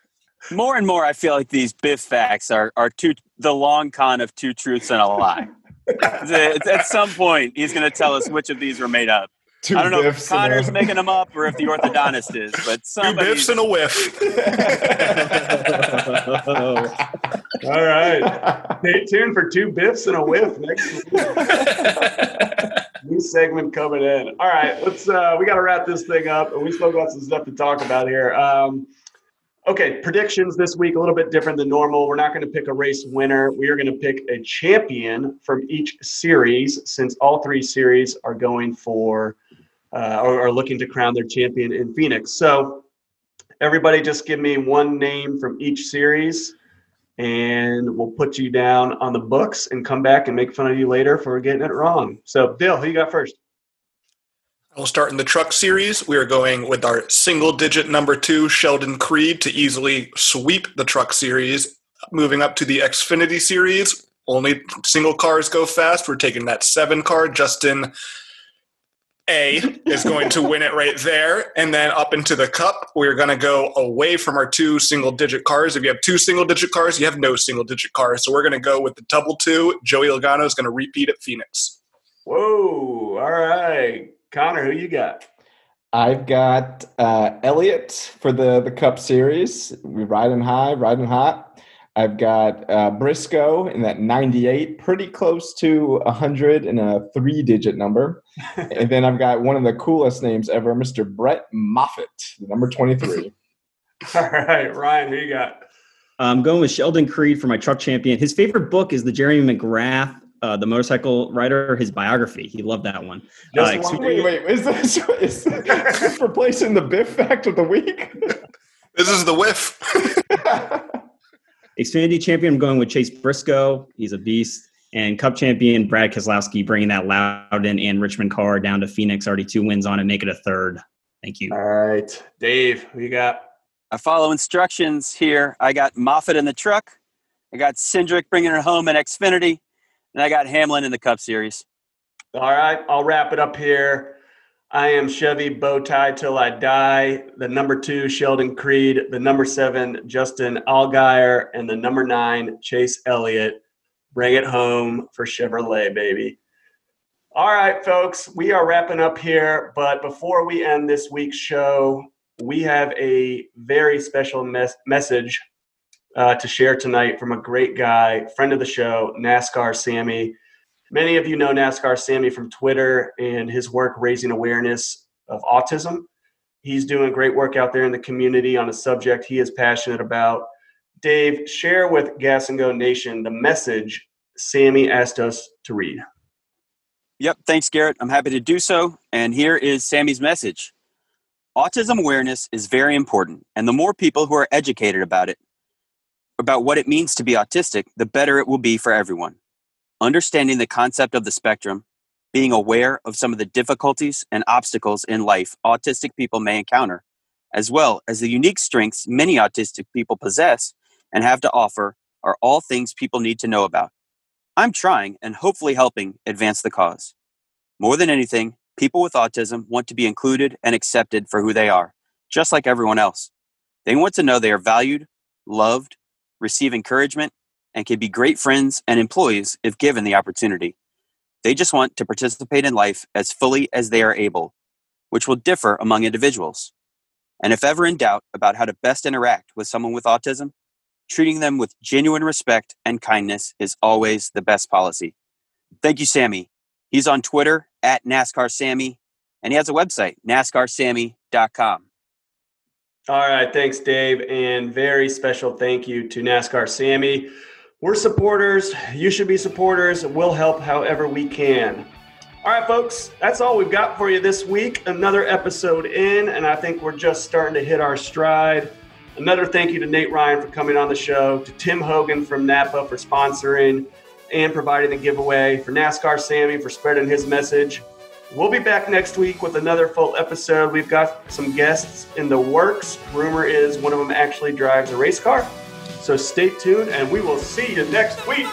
More and more, I feel like these Biff facts are are two the long con of two truths and a lie. At at some point, he's going to tell us which of these were made up. Two I don't know if Biffs a- Connor's making them up or if the orthodontist is, but Two somebody's biffs and a whiff. All right. Stay tuned for two Biffs and a whiff next week. New segment coming in. All right, let's. Uh, we got to wrap this thing up, and we still got some stuff to talk about here. Um, okay, predictions this week a little bit different than normal. We're not going to pick a race winner. We are going to pick a champion from each series, since all three series are going for uh, or are looking to crown their champion in Phoenix. So, everybody, just give me one name from each series and we'll put you down on the books and come back and make fun of you later for getting it wrong. So, Bill, who you got first? We'll start in the truck series. We are going with our single digit number two, Sheldon Creed, to easily sweep the truck series. Moving up to the Xfinity series, only single cars go fast. We're taking that seven car. Justin A is going to win it right there. And then up into the cup, we're going to go away from our two single digit cars. If you have two single digit cars, you have no single digit cars. So we're going to go with the double two. Joey Logano is going to repeat at Phoenix. Whoa! All right, Connor, who you got? I've got uh, Elliott for the the Cup Series. We riding high, riding hot. I've got uh, Briscoe in that 98, pretty close to 100 in a three digit number. and then I've got one of the coolest names ever, Mr. Brett Moffitt, number 23. All right, Ryan, who you got? I'm going with Sheldon Creed for my truck champion. His favorite book is the Jeremy McGrath, uh, the motorcycle rider, his biography. He loved that one. Just Uh, one- wait, wait, is this, is this replacing the Biff fact of the week? This is the whiff. Xfinity champion, I'm going with Chase Briscoe. He's a beast. And Cup champion Brad Keselowski, bringing that Loudon and Richmond car down to Phoenix. Already two wins on it, make it a third. Thank you. All right, Dave, who you got? I follow instructions here. I got Moffitt in the truck. I got Cindric bringing it home in Xfinity. And I got Hamlin in the Cup Series. All right, I'll wrap it up here. I am Chevy bow tie till I die. The number two, Sheldon Creed. The number seven, Justin Allgaier. And the number nine, Chase Elliott. Bring it home for Chevrolet, baby. All right, folks, we are wrapping up here. But before we end this week's show, we have a very special mes- message uh, to share tonight from a great guy, friend of the show, NASCAR Sammy. Many of you know NASCAR Sammy from Twitter and his work raising awareness of autism. He's doing great work out there in the community on a subject he is passionate about. Dave, share with Gas and Go Nation the message Sammy asked us to read. Yep, thanks, Garrett. I'm happy to do so. And here is Sammy's message Autism awareness is very important, and the more people who are educated about it, about what it means to be autistic, the better it will be for everyone. Understanding the concept of the spectrum, being aware of some of the difficulties and obstacles in life autistic people may encounter, as well as the unique strengths many autistic people possess and have to offer, are all things people need to know about. I'm trying and hopefully helping advance the cause. More than anything, people with autism want to be included and accepted for who they are, just like everyone else. They want to know they are valued, loved, receive encouragement, and can be great friends and employees if given the opportunity. They just want to participate in life as fully as they are able, which will differ among individuals. And if ever in doubt about how to best interact with someone with autism, treating them with genuine respect and kindness is always the best policy. Thank you, Sammy. He's on Twitter at NASCAR Sammy, and he has a website, NASCARSammy.com. All right, thanks, Dave, and very special thank you to NASCAR Sammy. We're supporters. You should be supporters. We'll help however we can. All right, folks, that's all we've got for you this week. Another episode in, and I think we're just starting to hit our stride. Another thank you to Nate Ryan for coming on the show, to Tim Hogan from Napa for sponsoring and providing the giveaway, for NASCAR Sammy for spreading his message. We'll be back next week with another full episode. We've got some guests in the works. Rumor is one of them actually drives a race car. So stay tuned, and we will see you next week.